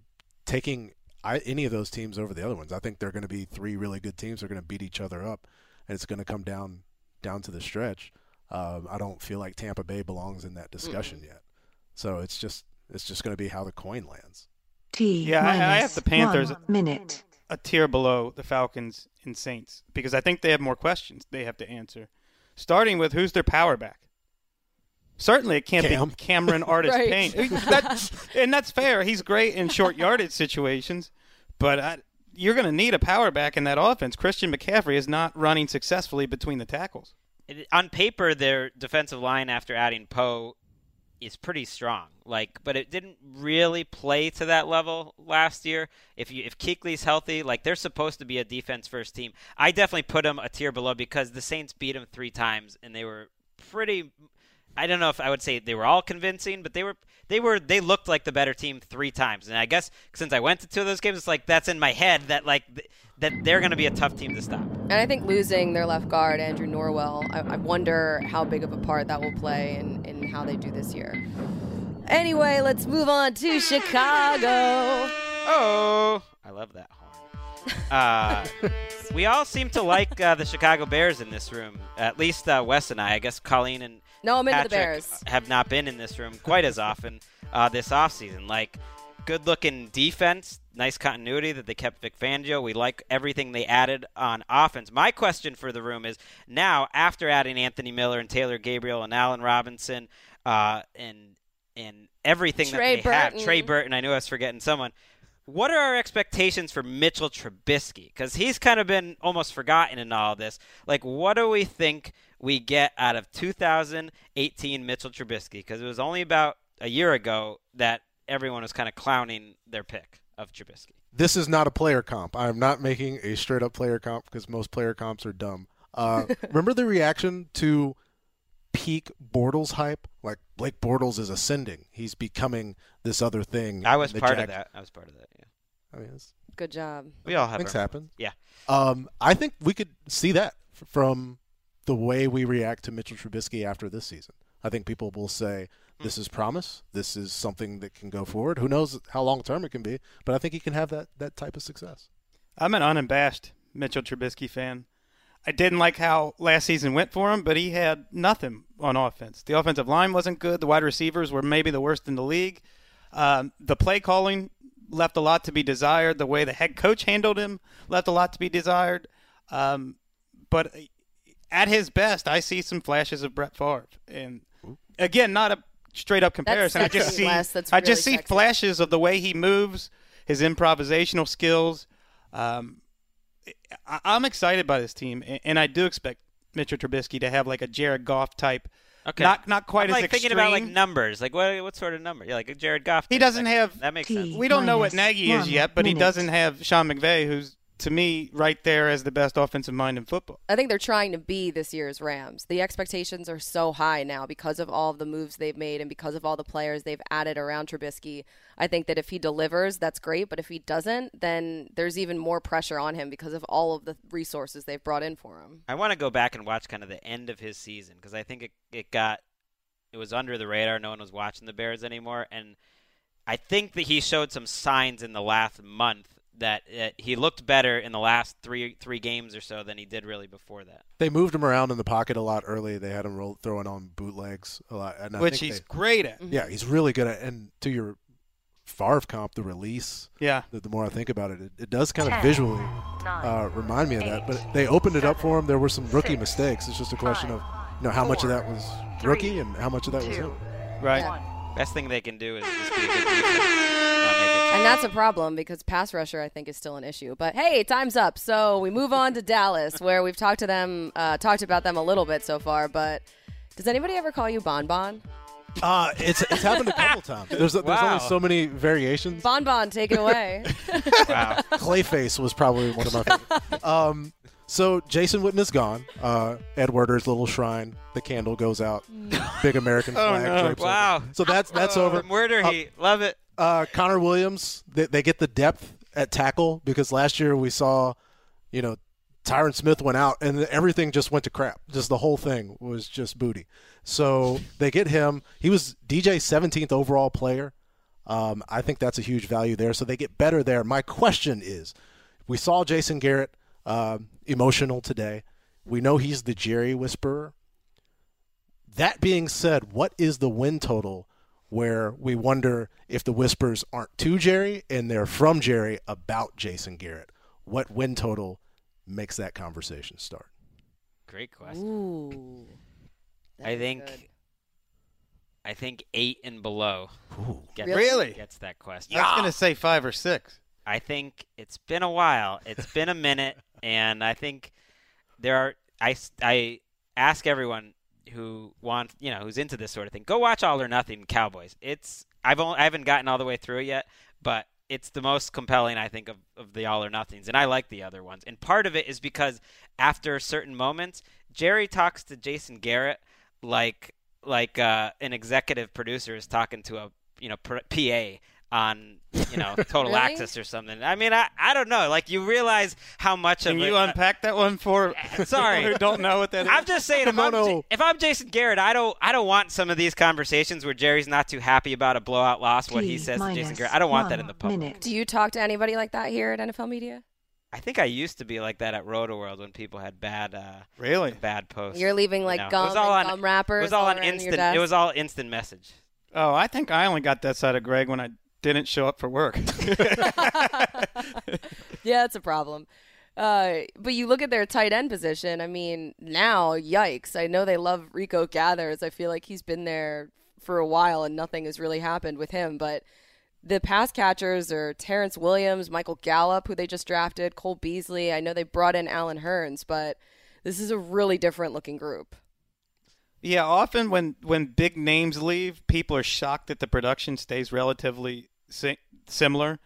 [SPEAKER 7] taking I, any of those teams over the other ones. I think they're going to be three really good teams. They're going to beat each other up, and it's going to come down down to the stretch. Um, I don't feel like Tampa Bay belongs in that discussion yet. So it's just it's just going to be how the coin lands.
[SPEAKER 10] T
[SPEAKER 5] Yeah, I, I have the Panthers
[SPEAKER 10] one minute.
[SPEAKER 5] a tier below the Falcons and Saints because I think they have more questions they have to answer. Starting with who's their power back. Certainly, it can't
[SPEAKER 7] Cam.
[SPEAKER 5] be Cameron Artis-
[SPEAKER 4] Right.
[SPEAKER 5] Payne, That- and that's fair. He's great in short yardage situations, but I, you're going to need a power back in that offense. Christian McCaffrey is not running successfully between the tackles.
[SPEAKER 6] it, on paper, their defensive line after adding Poe is pretty strong. Like, but it didn't really play to that level last year. If you if Kuechly's healthy, like they're supposed to be a defense first team. I definitely put them a tier below because the Saints beat them three times and they were pretty. I don't know if I would say they were all convincing, but they were they were they looked like the better team three times. And I guess since I went to two of those games, it's like that's in my head that like th- that they're going to be a tough team to stop.
[SPEAKER 4] And I think losing their left guard, Andrew Norwell, I, I wonder how big of a part that will play in, in how they do this year. Anyway, let's move on to Chicago.
[SPEAKER 6] Oh, I love that horn. Uh, we all seem to like uh, the Chicago Bears in this room. At least uh, Wes and I. I guess Colleen and
[SPEAKER 4] No, I'm into the Bears.
[SPEAKER 6] have not been in this room quite as often uh, this offseason. Like, good looking defense, nice continuity that they kept Vic Fangio. We like everything they added on offense. My question for the room is now, after adding Anthony Miller and Taylor Gabriel and Allen Robinson uh, and and everything
[SPEAKER 4] Trey
[SPEAKER 6] that they have, Trey Burton, I knew I was forgetting someone. What are our expectations for Mitchell Trubisky? Because he's kind of been almost forgotten in all this. Like, what do we think we get out of 2018 Mitchell Trubisky? Because it was only about a year ago that everyone was kind of clowning their pick of Trubisky.
[SPEAKER 7] This is not a player comp. I am not making a straight up player comp because most player comps are dumb. Uh, remember the reaction to peak Bortles hype? Like Blake Bortles is ascending. He's becoming this other thing.
[SPEAKER 6] I was part
[SPEAKER 7] Jag-
[SPEAKER 6] of that. I was part of that. Yeah,
[SPEAKER 7] I mean, it's,
[SPEAKER 4] Good job.
[SPEAKER 6] we all have.
[SPEAKER 7] things happen.
[SPEAKER 6] Yeah.
[SPEAKER 7] Um, I think we could see that f- from the way we react to Mitchell Trubisky after this season. I think people will say this is promise. This is something that can go forward. Who knows how long term it can be? But I think he can have that that type of success.
[SPEAKER 5] I'm an unabashed Mitchell Trubisky fan. I didn't like how last season went for him, but he had nothing on offense. The offensive line wasn't good. The wide receivers were maybe the worst in the league. Um, the play calling left a lot to be desired. The way the head coach handled him left a lot to be desired. Um, but at his best, I see some flashes of Brett Favre, and again, not a straight up comparison. I just see
[SPEAKER 4] Les. That's
[SPEAKER 5] I just
[SPEAKER 4] really
[SPEAKER 5] see
[SPEAKER 4] sexy.
[SPEAKER 5] flashes of the way he moves, his improvisational skills. Um, I- I'm excited by this team, a- and I do expect Mitchell Trubisky to have like a Jared Goff type.
[SPEAKER 6] Okay.
[SPEAKER 5] Not not quite
[SPEAKER 6] I'm,
[SPEAKER 5] as
[SPEAKER 6] like
[SPEAKER 5] extreme.
[SPEAKER 6] thinking about like numbers. Like what what sort of number? Yeah, like a Jared Goff.
[SPEAKER 5] He doesn't
[SPEAKER 6] That-
[SPEAKER 5] have-
[SPEAKER 6] That makes sense.
[SPEAKER 5] we don't know what Nagy is yet, but he doesn't have Sean McVay, who's to me right there as the best offensive mind in football.
[SPEAKER 4] I think they're trying to be this year's Rams. The expectations are so high now because of all of the moves they've made and because of all the players they've added around Trubisky. I think that if he delivers, that's great, but if he doesn't, then there's even more pressure on him because of all of the resources they've brought in for him.
[SPEAKER 6] I want to go back and watch kind of the end of his season because I think it it got it was under the radar. No one was watching the Bears anymore, and I think that he showed some signs in the last month that uh, he looked better in the last three three games or so than he did really before that.
[SPEAKER 7] They moved him around in the pocket a lot early. They had him roll, throwing on bootlegs a lot, and I
[SPEAKER 5] which
[SPEAKER 7] think
[SPEAKER 5] he's
[SPEAKER 7] they-
[SPEAKER 5] great at.
[SPEAKER 7] yeah, he's really good at. And to your Favre comp, the release.
[SPEAKER 5] Yeah.
[SPEAKER 7] The, the more I think about it, it, it does kind of visually uh, remind me of that. But they opened it up for him. There were some rookie mistakes. It's just a question of you know how much of that was rookie and how much of that was him.
[SPEAKER 5] Right.
[SPEAKER 6] Best thing they can do is just be a good defense. Not make it
[SPEAKER 4] And that's a problem because pass rusher, I think, is still an issue. But hey, time's up. So we move on to Dallas, where we've talked to them, uh, talked about them a little bit so far. But does anybody ever call you Bon Bon?
[SPEAKER 7] Uh, it's it's happened a couple times. There's there's only so many variations.
[SPEAKER 4] Bon Bon, take it away.
[SPEAKER 6] wow.
[SPEAKER 7] Clayface was probably one of my favorites. Um, so Jason Witten is gone. Uh, Ed Werder's little shrine, the candle goes out. Big American
[SPEAKER 5] Oh,
[SPEAKER 7] flag.
[SPEAKER 5] no.
[SPEAKER 7] drapes over.
[SPEAKER 6] Wow.
[SPEAKER 7] So that's that's
[SPEAKER 6] Oh,
[SPEAKER 7] over.
[SPEAKER 6] Murder
[SPEAKER 7] Uh,
[SPEAKER 6] heat. Love it.
[SPEAKER 7] Uh, Connor Williams, they, they get the depth at tackle because last year we saw, you know, Tyron Smith went out and everything just went to crap. Just the whole thing was just booty. So they get him. He was DJ's 17th overall player. Um, I think that's a huge value there. So they get better there. My question is, we saw Jason Garrett um emotional today. We know he's the Jerry whisperer. That being said, what is the win total where we wonder if the whispers aren't to Jerry and they're from Jerry about Jason Garrett? What win total makes that conversation start?
[SPEAKER 6] Great question.
[SPEAKER 4] Ooh.
[SPEAKER 6] I think. I think eight and below. Gets,
[SPEAKER 5] Really?
[SPEAKER 6] Gets that question.
[SPEAKER 5] I was going to say five or six.
[SPEAKER 6] I think it's been a while. It's been a minute, and I think there are. I I ask everyone who wants, you know, who's into this sort of thing, go watch All or Nothing Cowboys. It's I've only I haven't gotten all the way through it yet, but it's the most compelling I think of, of the All or Nothings, and I like the other ones. And part of it is because after certain moments, Jerry talks to Jason Garrett like like uh, an executive producer is talking to a you know PA on you know Total
[SPEAKER 4] Really?
[SPEAKER 6] Access or something. I mean, I I don't know. Like you realize how much
[SPEAKER 5] Can
[SPEAKER 6] of
[SPEAKER 5] you
[SPEAKER 6] it,
[SPEAKER 5] unpack that one for
[SPEAKER 6] Sorry.
[SPEAKER 5] people who don't know what that is?
[SPEAKER 6] I'm just saying, if I'm,
[SPEAKER 7] Kimono.
[SPEAKER 6] if I'm Jason Garrett, I don't, I don't want some of these conversations where Jerry's not too happy about a blowout loss. What he says to Jason Garrett, I don't want that in the public.
[SPEAKER 4] Do you talk to anybody like that here at NFL Media?
[SPEAKER 6] I think I used to be like that at Roto World when people had bad, uh,
[SPEAKER 5] Really?
[SPEAKER 6] bad posts.
[SPEAKER 4] You're leaving like
[SPEAKER 6] You know, it
[SPEAKER 4] gum
[SPEAKER 6] was all
[SPEAKER 4] and
[SPEAKER 6] on-
[SPEAKER 4] gum wrappers.
[SPEAKER 6] It was all
[SPEAKER 4] all
[SPEAKER 6] on instant. It was all instant message.
[SPEAKER 5] Oh, I think I only got that side of Greg when I didn't show up for work.
[SPEAKER 4] yeah, it's a problem. Uh, but you look at their tight end position. I mean, now, yikes! I know they love Rico Gathers. I feel like he's been there for a while and nothing has really happened with him. But the pass catchers are Terrance Williams, Michael Gallup, who they just drafted, Cole Beasley. I know they brought in Allen Hurns, but this is a really different looking group.
[SPEAKER 5] Yeah, often when when big names leave, people are shocked that the production stays relatively si- similar.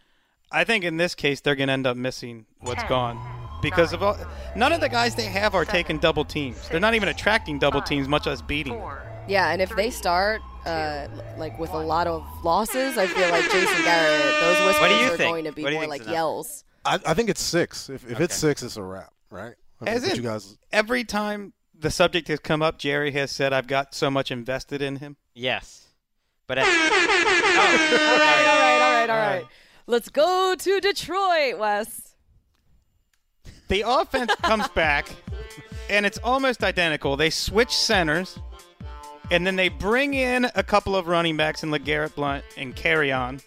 [SPEAKER 5] I think in this case they're going to end up missing what's gone because of all, none of the guys they have are taking double teams. They're not even attracting double teams, much less beating. them.
[SPEAKER 4] Yeah, and if they start uh, like with a lot of losses, I feel like Jason Garrett, those whispers
[SPEAKER 6] What do you
[SPEAKER 4] are
[SPEAKER 6] think?
[SPEAKER 4] going to be
[SPEAKER 6] What
[SPEAKER 4] more like yells.
[SPEAKER 7] I, I think it's six. If, if it's six, it's a wrap, right? I mean,
[SPEAKER 5] As in-
[SPEAKER 7] you guys,
[SPEAKER 5] Every time the subject has come up, Jerry has said, "I've got so much invested in him."
[SPEAKER 6] Yes, but at,
[SPEAKER 4] all right, all right, all right, all right. Let's go to Detroit, Wes.
[SPEAKER 5] The offense comes back, and it's almost identical. They switch centers, and then they bring in a couple of running backs in LeGarrette Blunt and Kerryon.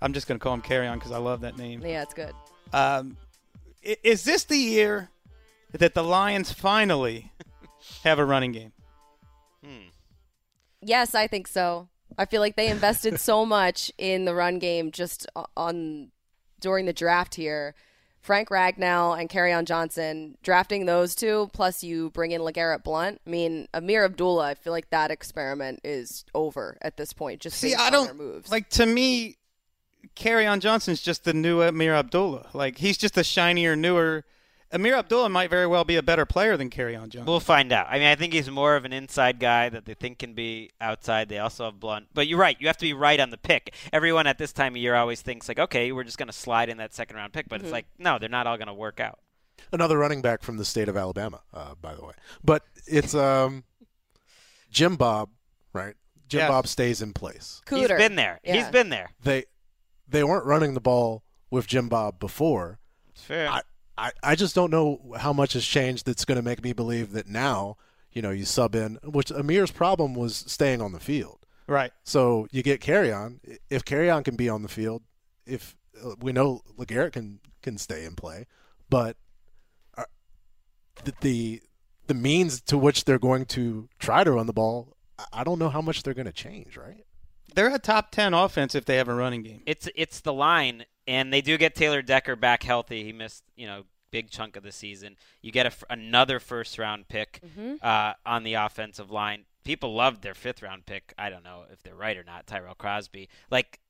[SPEAKER 5] I'm just going to call him Carry On because I love that name.
[SPEAKER 4] Yeah, it's good.
[SPEAKER 5] Um, is this the year that the Lions finally have a running game? Hmm.
[SPEAKER 4] Yes, I think so. I feel like they invested so much in the run game just on during the draft here. Frank Ragnow and on Johnson drafting those two, plus you bring in LeGarrette Blunt. I mean, Ameer Abdullah. I feel like that experiment is over at this point. Just
[SPEAKER 5] See, I don't
[SPEAKER 4] moves.
[SPEAKER 5] like to me. Kerryon Johnson's just the new Ameer Abdullah. Like he's just a shinier, newer. Ameer Abdullah might very well be a better player than Kerryon Johnson.
[SPEAKER 6] We'll find out. I mean, I think he's more of an inside guy that they think can be outside. They also have Blunt. But you're right. You have to be right on the pick. Everyone at this time of year always thinks, like, okay, we're just going to slide in that second round pick. But
[SPEAKER 4] Mm-hmm.
[SPEAKER 6] it's like, no, they're not all going to work out.
[SPEAKER 7] another running back from the state of Alabama, uh, by the way. But it's um, Jim Bob, right? Jim
[SPEAKER 5] Yes.
[SPEAKER 7] Bob stays in place.
[SPEAKER 4] Cooter.
[SPEAKER 6] He's been there. He's
[SPEAKER 4] Yeah.
[SPEAKER 6] been there.
[SPEAKER 7] They they weren't running the ball with Jim Bob before.
[SPEAKER 6] It's fair.
[SPEAKER 7] I, I, I just don't know how much has changed that's going to make me believe that now, you know, you sub in, which Ameer's problem was staying on the field.
[SPEAKER 5] Right.
[SPEAKER 7] So you get Kerryon. If Kerryon can be on the field, if uh, we know Legarrette can can stay and play, but uh, the, the the means to which they're going to try to run the ball, I don't know how much they're going to change. Right?
[SPEAKER 5] They're a top ten offense if they have a running game.
[SPEAKER 6] It's it's the line, and they do get Taylor Decker back healthy. He missed you know big chunk of the season. You get a f another first round pick uh, on the offensive line. People loved their fifth round pick. I don't know if they're right or not. Tyrell Crosby, like.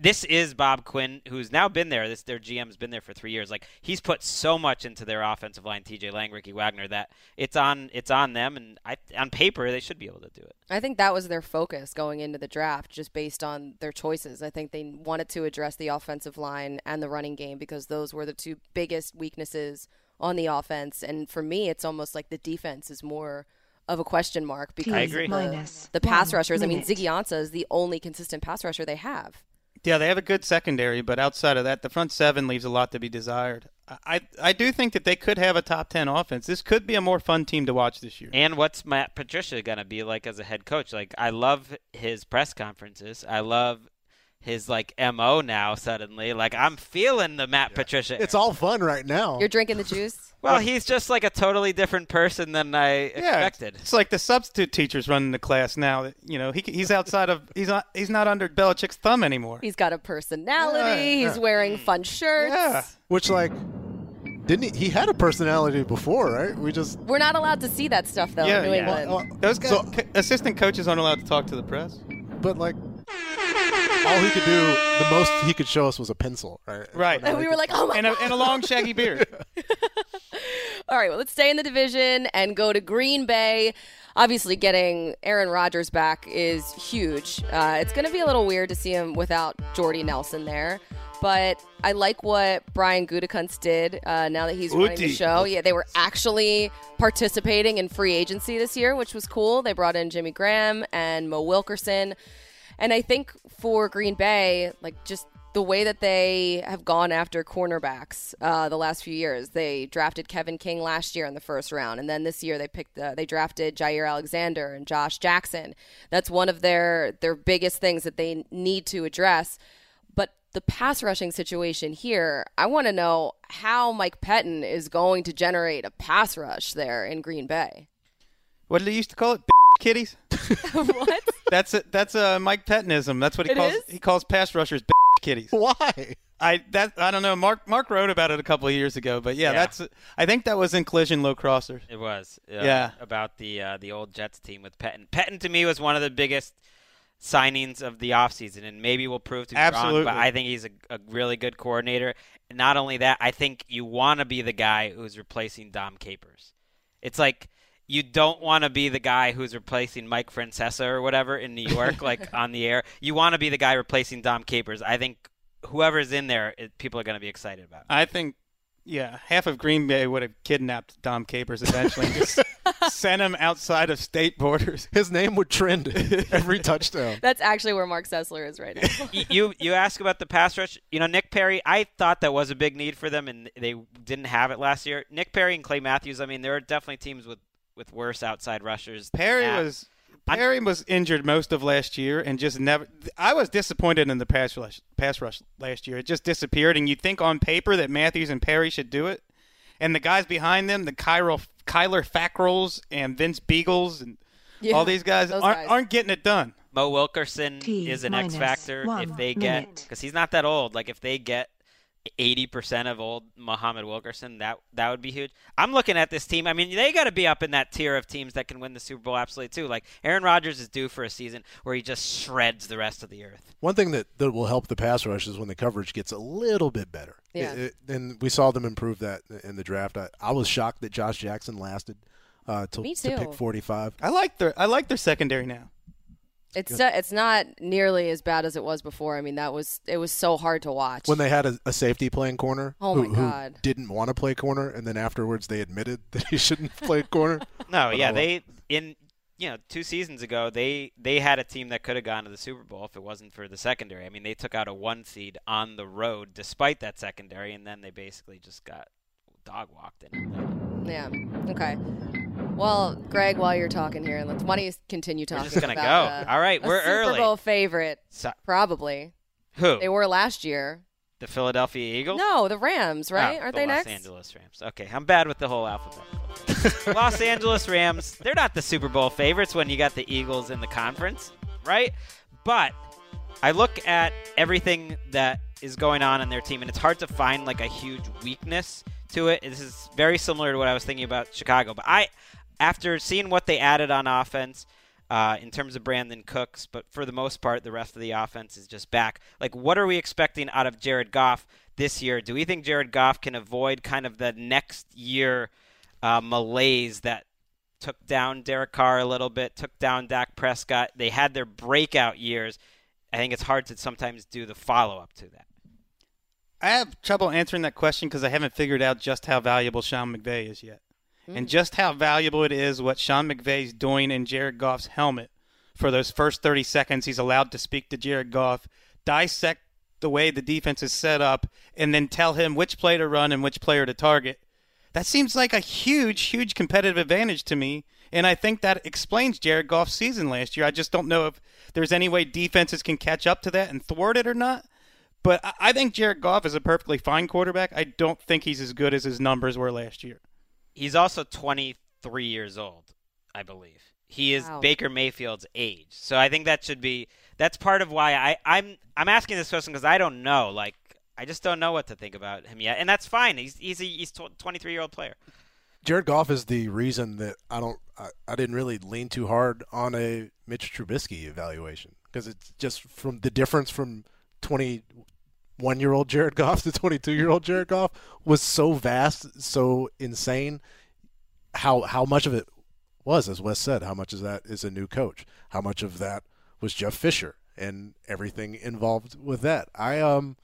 [SPEAKER 6] This is Bob Quinn, who's now been there. This their GM's been there for three years. Like he's put so much into their offensive line, T.J. Lang, Ricky Wagner, that it's on it's on them. And I, on paper, they should be able to do it.
[SPEAKER 4] I think that was their focus going into the draft, just based on their choices. I think they wanted to address the offensive line and the running game because those were the two biggest weaknesses on the offense. And for me, it's almost like the defense is more of a question mark because
[SPEAKER 6] I agree.
[SPEAKER 4] the,
[SPEAKER 10] Minus
[SPEAKER 4] the pass
[SPEAKER 10] one
[SPEAKER 4] rushers. I mean. Ziggy Ansah is the only consistent pass rusher they have.
[SPEAKER 5] Yeah, they have a good secondary, but outside of that, the front seven leaves a lot to be desired. I I, do think that they could have a top ten offense. This could be a more fun team to watch this year.
[SPEAKER 6] And what's Matt Patricia going to be like as a head coach? Like, I love his press conferences. I love his like mo now. Suddenly, like I'm feeling the Matt Patricia.
[SPEAKER 7] It's all fun right now.
[SPEAKER 4] You're drinking the juice.
[SPEAKER 6] well, he's just like a totally different person than I
[SPEAKER 5] Yeah,
[SPEAKER 6] expected.
[SPEAKER 5] It's like the substitute teachers running the class now. You know, he he's outside of he's not he's not under Belichick's thumb anymore.
[SPEAKER 4] He's got a personality.
[SPEAKER 5] Yeah,
[SPEAKER 4] He's wearing mm. fun shirts.
[SPEAKER 5] Yeah.
[SPEAKER 7] Which like didn't he? He had a personality before, right? We just
[SPEAKER 4] We're not allowed to see that stuff though
[SPEAKER 5] Yeah,
[SPEAKER 4] in New
[SPEAKER 5] yeah.
[SPEAKER 4] England.
[SPEAKER 5] Those guys,
[SPEAKER 7] So-
[SPEAKER 5] co- assistant coaches aren't allowed to talk to the press.
[SPEAKER 7] but like all he could do, the most he could show us was a pencil, right?
[SPEAKER 5] Right.
[SPEAKER 4] and we were like, oh my
[SPEAKER 5] And a, and a long shaggy beard.
[SPEAKER 4] All right, well, let's stay in the division and go to Green Bay. Obviously, getting Aaron Rodgers back is huge. Uh, it's going to be a little weird to see him without Jordy Nelson there. But I like what Brian Gutekunst did uh, now that he's running the show. Yeah, they were actually participating in free agency this year, which was cool. They brought in Jimmy Graham and Mo Wilkerson. And I think for Green Bay, like just the way that they have gone after cornerbacks uh, the last few years, they drafted Kevin King last year in the first round, and then this year they picked uh, they drafted Jaire Alexander and Josh Jackson. That's one of their their biggest things that they need to address. But the pass rushing situation here, I want to know how Mike Pettine is going to generate a pass rush there in Green Bay.
[SPEAKER 5] What did they used to call it? Kitties.
[SPEAKER 4] what?
[SPEAKER 5] That's a, that's a Mike Pettinism. That's what he
[SPEAKER 4] It
[SPEAKER 5] calls
[SPEAKER 4] is?
[SPEAKER 5] he calls pass rushers kitties.
[SPEAKER 7] Why?
[SPEAKER 5] I that I don't know. Mark Mark wrote about it a couple of years ago, but yeah,
[SPEAKER 6] Yeah.
[SPEAKER 5] that's I think that was in collision low crossers.
[SPEAKER 6] It was. uh,
[SPEAKER 5] Yeah.
[SPEAKER 6] About the uh, the old Jets team with Pettine. Pettine to me was one of the biggest signings of the offseason, and maybe will prove to be wrong.
[SPEAKER 5] Absolutely.
[SPEAKER 6] But I think he's a, a really good coordinator. And not only that, I think you want to be the guy who's replacing Dom Capers. It's like you don't want to be the guy who's replacing Mike Francesa or whatever in New York, like on the air. You want to be the guy replacing Dom Capers. I think whoever's in there, it, people are going to be excited about.
[SPEAKER 5] I think yeah, half of Green Bay would have kidnapped Dom Capers eventually and just sent him outside of state borders.
[SPEAKER 7] His name would trend every touchdown.
[SPEAKER 4] That's actually where Marc Sessler is right now.
[SPEAKER 6] You you ask about the pass rush. You know, Nick Perry. I thought that was a big need for them, and they didn't have it last year. Nick Perry and Clay Matthews. I mean, there are definitely teams with with worse outside rushers.
[SPEAKER 5] Perry
[SPEAKER 6] that.
[SPEAKER 5] was Perry was injured most of last year and just never. I was disappointed in the pass rush. Pass rush last year, it just disappeared. And you'd think on paper that Matthews and Perry should do it, and the guys behind them, the Kyler Kyler Fackrells and Vince Biegels and
[SPEAKER 4] Yeah,
[SPEAKER 5] all these guys aren't
[SPEAKER 4] guys.
[SPEAKER 5] aren't getting it done.
[SPEAKER 6] Mo Wilkerson
[SPEAKER 10] T
[SPEAKER 6] is an X factor if they get because he's not that old. Like if they get eighty percent of old Muhammad Wilkerson, that that would be huge. I'm looking at this team. I mean, they got to be up in that tier of teams that can win the Super Bowl absolutely too. Like Aaron Rodgers is due for a season where he just shreds the rest of the earth.
[SPEAKER 7] One thing that, that will help the pass rush is when the coverage gets a little bit better.
[SPEAKER 4] Yeah.
[SPEAKER 7] It- it- and we saw them improve that in the draft. I, I was shocked that Josh Jackson lasted uh, to,
[SPEAKER 4] Me
[SPEAKER 7] to pick 45.
[SPEAKER 5] I like their I like their secondary now.
[SPEAKER 4] It's uh, it's not nearly as bad as it was before. I mean, that was it was so hard to watch.
[SPEAKER 7] When they had a, a safety playing corner
[SPEAKER 4] Oh
[SPEAKER 7] who,
[SPEAKER 4] my God.
[SPEAKER 7] who didn't want to play corner, and then afterwards they admitted that he shouldn't play corner.
[SPEAKER 6] No,
[SPEAKER 7] But
[SPEAKER 6] yeah, they in you know two seasons ago they they had a team that could have gone to the Super Bowl if it wasn't for the secondary. I mean, they took out a one seed on the road despite that secondary, and then they basically just got dog walked in.
[SPEAKER 4] yeah. Okay. Well, Greg, while you're talking here, let's why don't you continue talking?
[SPEAKER 6] We're just gonna
[SPEAKER 4] about,
[SPEAKER 6] go.
[SPEAKER 4] uh,
[SPEAKER 6] All right, we're
[SPEAKER 4] Super
[SPEAKER 6] early.
[SPEAKER 4] Bowl favorite,
[SPEAKER 6] So,
[SPEAKER 4] probably.
[SPEAKER 6] who?
[SPEAKER 4] They were last year.
[SPEAKER 6] the Philadelphia Eagles?
[SPEAKER 4] No, the Rams, right?
[SPEAKER 6] Oh,
[SPEAKER 4] Aren't
[SPEAKER 6] the
[SPEAKER 4] they
[SPEAKER 6] Los
[SPEAKER 4] next?
[SPEAKER 6] Los Angeles Rams. Okay, I'm bad with the whole alphabet. Los Angeles Rams, they're not the Super Bowl favorites when you got the Eagles in the conference, right? But I look at everything that is going on in their team, and it's hard to find like a huge weakness to it. This is very similar to what I was thinking about Chicago. But I, after seeing what they added on offense, uh, in terms of Brandin Cooks, but for the most part, the rest of the offense is just back. Like, what are we expecting out of Jared Goff this year? Do we think Jared Goff can avoid kind of the next year uh, malaise that took down Derek Carr a little bit, took down Dak Prescott? They had their breakout years. I think it's hard to sometimes do the follow up to that.
[SPEAKER 5] I have trouble answering that question because I haven't figured out just how valuable Sean McVay is yet. And mm. just how valuable it is what Sean McVay's doing in Jared Goff's helmet for those first 30 seconds he's allowed to speak to Jared Goff, dissect the way the defense is set up, and then tell him which play to run and which player to target. That seems like a huge, huge competitive advantage to me. And I think that explains Jared Goff's season last year. I just don't know if there's any way defenses can catch up to that and thwart it or not. But I- I think Jared Goff is a perfectly fine quarterback. I don't think he's as good as his numbers were last year.
[SPEAKER 6] He's also 23 years old, I believe. He is
[SPEAKER 4] Wow.
[SPEAKER 6] Baker Mayfield's age, so I think that should be. That's part of why I, I'm I'm asking this question because I don't know. Like I just don't know what to think about him yet, and that's fine. He's he's a he's 23 year old player.
[SPEAKER 7] Jared Goff is the reason that I don't I, I didn't really lean too hard on a Mitch Trubisky evaluation because it's just from the difference from 21 year old Jared Goff to 22 year old Jared Goff was so vast, so insane. How how much of it was, as Wes said, how much of that is a new coach? How much of that was Jeff Fisher and everything involved with that? I um.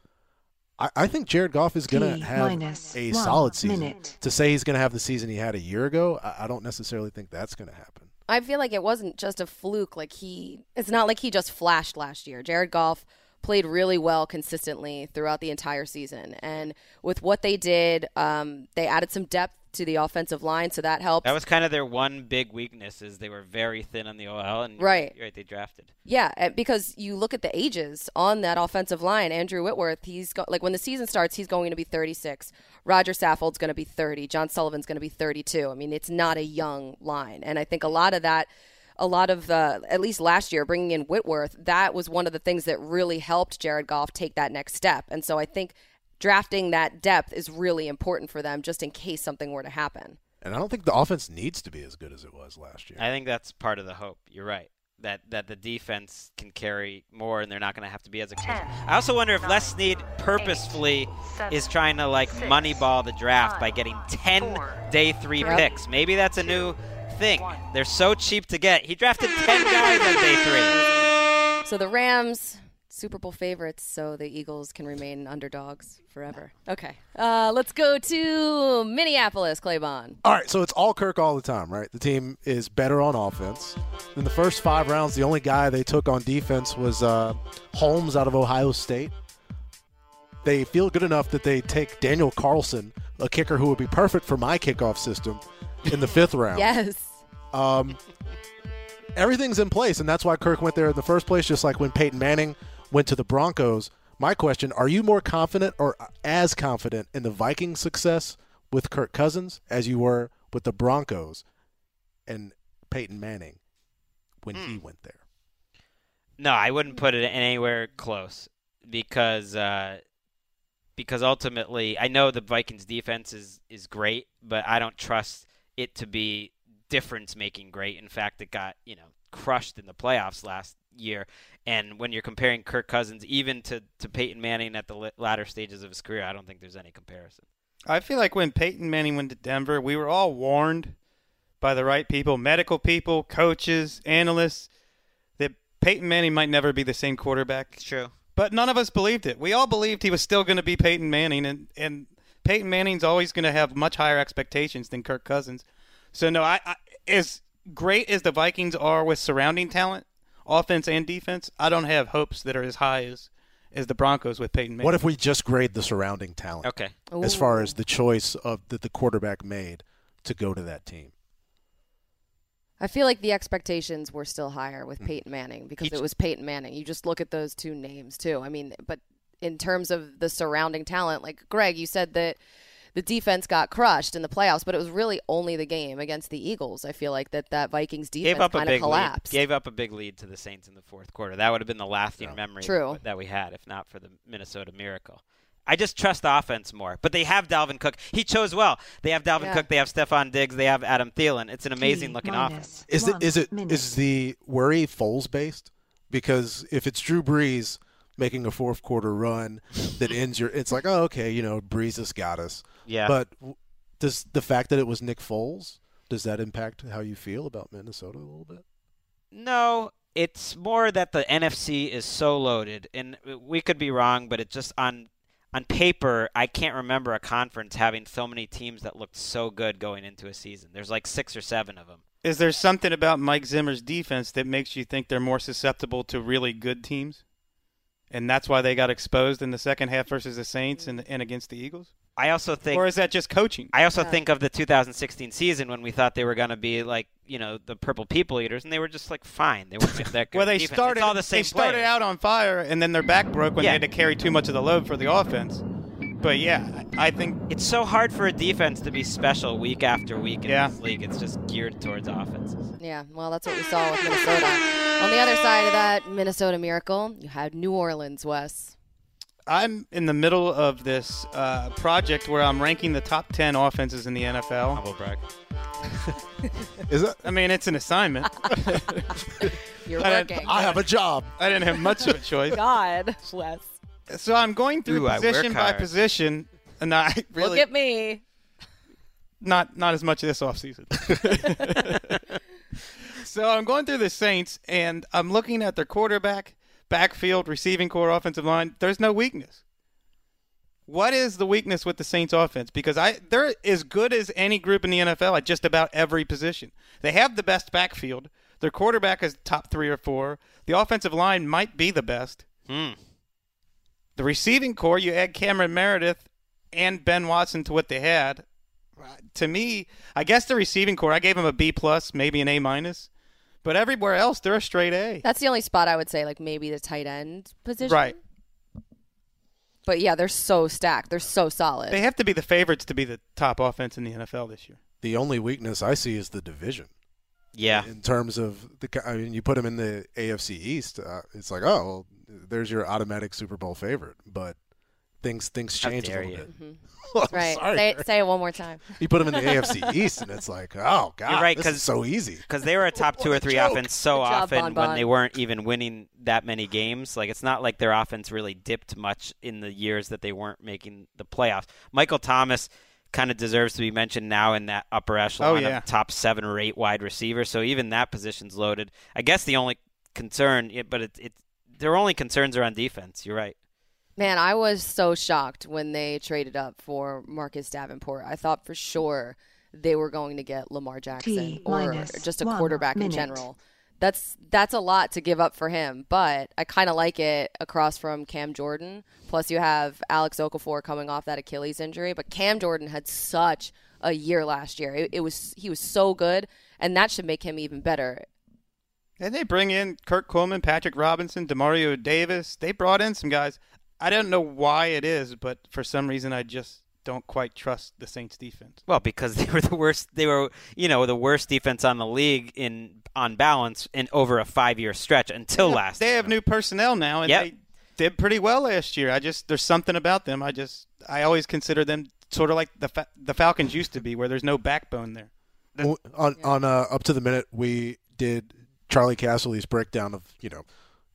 [SPEAKER 7] I, I think Jared Goff is going
[SPEAKER 10] T
[SPEAKER 7] to have a solid season.
[SPEAKER 10] minute.
[SPEAKER 7] To say he's going to have the season he had a year ago, I, I don't necessarily think that's going to happen.
[SPEAKER 4] I feel like it wasn't just a fluke. Like he, it's not like he just flashed last year. Jared Goff played really well consistently throughout the entire season, and with what they did, um, they added some depth to the offensive line, so that helped.
[SPEAKER 6] That was kind of their one big weakness is they were very thin on the OL, and
[SPEAKER 4] Right.
[SPEAKER 6] right they drafted.
[SPEAKER 4] Yeah, because you look at the ages on that offensive line, Andrew Whitworth, he's go- like when the season starts, he's going to be 36. Rodger Saffold's going to be 30. John Sullivan's going to be 32. I mean, it's not a young line, and I think a lot of that, a lot of uh, at least last year, bringing in Whitworth, that was one of the things that really helped Jared Goff take that next step. And so I think drafting that depth is really important for them, just in case something were to happen.
[SPEAKER 7] And I don't think the offense needs to be as good as it was last year.
[SPEAKER 6] I think that's part of the hope. You're right. That that the defense can carry more and they're not going to have to be as expensive. I also wonder if Les Snead purposefully is trying to like moneyball the draft by getting 10 day 3
[SPEAKER 4] Yep.
[SPEAKER 6] picks. Maybe that's a new thing. They're so cheap to get. He drafted 10 guys on day 3.
[SPEAKER 4] So the Rams, Super Bowl favorites, so the Eagles can remain underdogs forever. Okay. Uh, let's go to Minneapolis, Claybon.
[SPEAKER 7] All right, so it's all Kirk all the time, right? The team is better on offense. In the first five rounds, the only guy they took on defense was uh, Holmes out of Ohio State. They feel good enough that they take Daniel Carlson, a kicker who would be perfect for my kickoff system, in the fifth round.
[SPEAKER 4] Yes.
[SPEAKER 7] Um, everything's in place, and that's why Kirk went there in the first place. Just like when Peyton Manning went to the Broncos. My question: Are you more confident or as confident in the Vikings' success with Kirk Cousins as you were with the Broncos and Peyton Manning when he went there?
[SPEAKER 6] No, I wouldn't put it anywhere close because uh, because ultimately I know the Vikings defense is is great, but I don't trust it to be difference making great. In fact, it got you know crushed in the playoffs last year. And when you're comparing Kirk Cousins even to to Peyton Manning at the la- latter stages of his career, I don't think there's any comparison.
[SPEAKER 5] I feel like when Peyton Manning went to Denver, we were all warned by the right people, medical people, coaches, analysts, that Peyton Manning might never be the same quarterback.
[SPEAKER 6] True.
[SPEAKER 5] But none of us believed it. We all believed he was still going to be Peyton Manning, and, and Peyton Manning's always going to have much higher expectations than Kirk Cousins. So, no, I, I as great as the Vikings are with surrounding talent, offense and defense, I don't have hopes that are as high as, as the Broncos with Peyton Manning.
[SPEAKER 7] What if we just grade the surrounding talent?
[SPEAKER 6] Okay.
[SPEAKER 7] As far as the choice of that the quarterback made to go to that team.
[SPEAKER 4] I feel like the expectations were still higher
[SPEAKER 6] Mm.
[SPEAKER 4] with Peyton Manning because
[SPEAKER 6] He-
[SPEAKER 4] it was Peyton Manning. You just look at those two names too. I mean, but in terms of the surrounding talent, like Greg, you said that the defense got crushed in the playoffs, but it was really only the game against the Eagles. I feel like that that Vikings defense
[SPEAKER 6] Gave up a
[SPEAKER 4] kind of
[SPEAKER 6] big
[SPEAKER 4] collapsed.
[SPEAKER 6] lead. Gave up a big lead to the Saints in the fourth quarter. That would have been the lasting memory
[SPEAKER 4] True.
[SPEAKER 6] that we had, if not for the Minnesota Miracle. I just trust the offense more. But they have Dalvin Cook. He chose well. They have Dalvin
[SPEAKER 4] Yeah.
[SPEAKER 6] Cook. They have Stefon Diggs. They have Adam Thielen. It's an amazing looking offense.
[SPEAKER 7] Is it is it is the worry Foles based? Because if it's Drew Brees making a fourth quarter run that ends your, it's like oh okay, you know Brees has got us.
[SPEAKER 6] Yeah.
[SPEAKER 7] But does the fact that it was Nick Foles does that impact how you feel about Minnesota a little bit?
[SPEAKER 6] No, it's more that the NFC is so loaded, and we could be wrong, but it just on on paper, I can't remember a conference having so many teams that looked so good going into a season. There's like six or seven of them.
[SPEAKER 5] Is there something about Mike Zimmer's defense that makes you think they're more susceptible to really good teams? And that's why they got exposed in the second half versus the Saints and, and against the Eagles?
[SPEAKER 6] I also think,
[SPEAKER 5] Or is that just coaching?
[SPEAKER 6] I also think of the 2016 season when we thought they were going to be like, you know, the purple people eaters, and they were just like fine. They weren't that good.
[SPEAKER 5] Well, they
[SPEAKER 6] defense.
[SPEAKER 5] started.
[SPEAKER 6] It's all the same
[SPEAKER 5] they started
[SPEAKER 6] players.
[SPEAKER 5] out on fire, and then their back broke when
[SPEAKER 6] Yeah.
[SPEAKER 5] they had to carry too much of the load for the offense. But yeah, I I think
[SPEAKER 6] It's so hard for a defense to be special week after week in
[SPEAKER 5] Yeah.
[SPEAKER 6] this league. It's just geared towards offenses.
[SPEAKER 4] Yeah, well, that's what we saw with Minnesota. On the other side of that Minnesota miracle, you had New Orleans, Wes.
[SPEAKER 5] I'm in the middle of this uh, project where I'm ranking the top ten offenses in the NFL.
[SPEAKER 6] Humble brag.
[SPEAKER 7] Is it?
[SPEAKER 5] I mean, it's an assignment.
[SPEAKER 4] You're
[SPEAKER 5] I didn't-
[SPEAKER 7] I have a job.
[SPEAKER 5] I didn't have much of a choice.
[SPEAKER 4] God, Wes.
[SPEAKER 5] So I'm going through
[SPEAKER 6] Ooh,
[SPEAKER 5] position by position, and I really
[SPEAKER 4] Look at me.
[SPEAKER 5] not not as much this offseason. so I'm going through the Saints, and I'm looking at their quarterback, backfield, receiving core, offensive line. There's no weakness. What is the weakness with the Saints offense? Because I they're as good as any group in the NFL at just about every position. They have the best backfield. Their quarterback is top three or four. The offensive line might be the best.
[SPEAKER 6] Hmm.
[SPEAKER 5] The receiving core, you add Cameron Meredith and Ben Watson to what they had. To me, I guess the receiving core, I gave them a B plus, maybe an A minus, but everywhere else they're a straight A.
[SPEAKER 4] That's the only spot I would say, like maybe the tight end position.
[SPEAKER 5] Right.
[SPEAKER 4] But yeah, they're so stacked. They're so solid.
[SPEAKER 5] They have to be the favorites to be the top offense in the NFL this year.
[SPEAKER 7] The only weakness I see is the division.
[SPEAKER 6] Yeah.
[SPEAKER 7] In terms of the, I mean, you put them in the AFC East. Uh, it's like, oh, well, there's your automatic Super Bowl favorite. But things things change a little
[SPEAKER 6] you.
[SPEAKER 7] bit. Mm-hmm.
[SPEAKER 4] right.
[SPEAKER 7] Sorry.
[SPEAKER 4] Say, it, say it one more time.
[SPEAKER 7] You put them in the AFC East, and it's like, oh god,
[SPEAKER 6] You're right,
[SPEAKER 7] this is
[SPEAKER 6] 'cause-
[SPEAKER 7] so easy.
[SPEAKER 6] Because they were a top two or three
[SPEAKER 7] joke.
[SPEAKER 6] offense so
[SPEAKER 4] job,
[SPEAKER 6] often
[SPEAKER 4] Bon
[SPEAKER 6] when
[SPEAKER 4] Bon.
[SPEAKER 6] they weren't even winning that many games. Like it's not like their offense really dipped much in the years that they weren't making the playoffs. Michael Thomas kind of deserves to be mentioned now in that upper echelon
[SPEAKER 5] Oh, yeah.
[SPEAKER 6] of top seven or eight wide receivers. So even that position's loaded. I guess the only concern, but it, it their only concerns are on defense. You're right.
[SPEAKER 4] Man, I was so shocked when they traded up for Marcus Davenport. I thought for sure they were going to get Lamar Jackson
[SPEAKER 10] T
[SPEAKER 4] or just a
[SPEAKER 10] one
[SPEAKER 4] quarterback in general. That's that's a lot to give up for him, but I kind of like it across from Cam Jordan. Plus, you have Alex Okafor coming off that Achilles injury, but Cam Jordan had such a year last year. It, it was he was so good, and that should make him even better.
[SPEAKER 5] And they bring in Kurt Coleman, Patrick Robinson, Demario Davis. They brought in some guys. I don't know why it is, but for some reason I just don't quite trust the Saints defense.
[SPEAKER 6] Well, because they were the worst. They were, you know, the worst defense on the league in on balance in over a five year stretch until last.
[SPEAKER 5] They
[SPEAKER 6] year.
[SPEAKER 5] have new personnel now, and
[SPEAKER 6] Yep.
[SPEAKER 5] they did pretty well last year. I just there's something about them. I just I always consider them sort of like the Fa- the Falcons used to be, where there's no backbone there.
[SPEAKER 7] Well, on on uh, up to the minute, we did Charlie Cassidy's breakdown of you know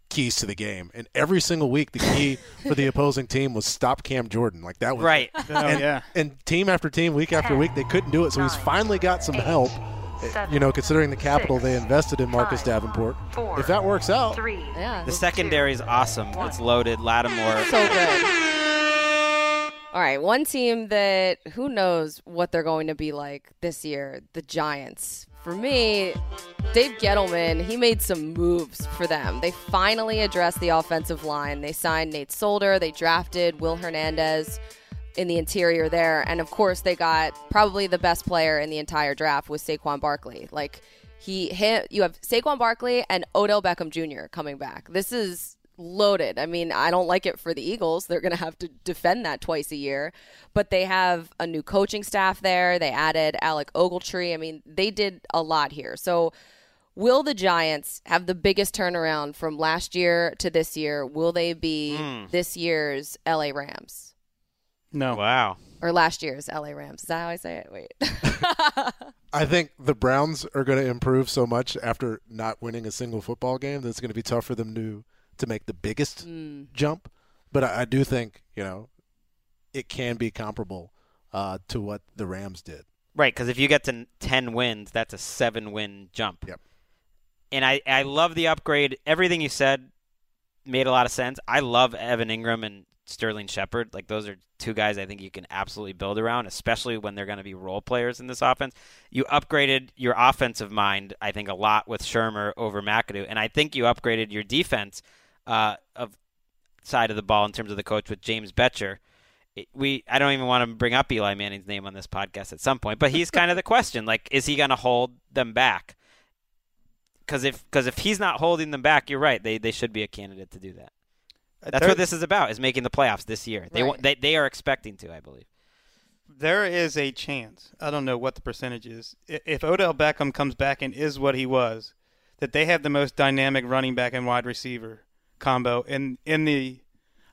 [SPEAKER 7] keys to the game, and every single week the key for the opposing team was stop Cam Jordan. Like that was
[SPEAKER 6] right.
[SPEAKER 5] Oh,
[SPEAKER 7] and,
[SPEAKER 5] yeah.
[SPEAKER 7] and team after team, week after week, they couldn't do it. So he's finally got some help. eh, You know, considering the capital they invested in Marcus Davenport, if that works out, three,
[SPEAKER 4] Yeah,
[SPEAKER 6] The secondary is awesome. It's loaded. Lattimore.
[SPEAKER 4] so good. All right, one team that who knows what they're going to be like this year, the Giants. For me, Dave Gettleman, he made some moves for them. They finally addressed the offensive line. They signed Nate Solder, they drafted Will Hernandez in the interior there, and of course they got probably the best player in the entire draft was Saquon Barkley. Like He, he you have Saquon Barkley and Odell Beckham Jr. coming back. This is loaded. I mean, I don't like it for the Eagles. They're going to have to defend that twice a year, but they have a new coaching staff there. They added Alec Ogletree. I mean, they did a lot here. So, will the Giants have the biggest turnaround from last year to this year? Will they be
[SPEAKER 6] Mm.
[SPEAKER 4] this year's LA Rams
[SPEAKER 5] No.
[SPEAKER 6] Wow.
[SPEAKER 4] or last year's LA Rams? Is that how I say it? Wait.
[SPEAKER 7] I think the Browns are going to improve so much after not winning a single football game that it's going to be tough for them to to make the biggest
[SPEAKER 4] Mm.
[SPEAKER 7] jump. But I, I do think you know it can be comparable uh, to what the Rams did.
[SPEAKER 6] Right, because if you get to 10 wins, that's a seven win jump.
[SPEAKER 7] Yep.
[SPEAKER 6] And I, I love the upgrade. Everything you said made a lot of sense. I love Evan Engram and Sterling Shepard. Like, those are two guys I think you can absolutely build around, especially when they're going to be role players in this offense. You upgraded your offensive mind, I think, a lot with Shurmur over McAdoo. And I think you upgraded your defense uh, of side of the ball in terms of the coach with James Bettcher it- we I don't even want to bring up Eli Manning's name on this podcast at some point, but he's kind of the question. Like, is he going to hold them back? Because if because if he's not holding them back, you're right. They they should be a candidate to do that. That's
[SPEAKER 5] There-
[SPEAKER 6] what this is about: is making the playoffs this year. They
[SPEAKER 4] Right.
[SPEAKER 6] they they are expecting to, I believe.
[SPEAKER 5] There is a chance. I don't know what the percentage is. If Odell Beckham comes back and is what he was, that they have the most dynamic running back and wide receiver combo in in the.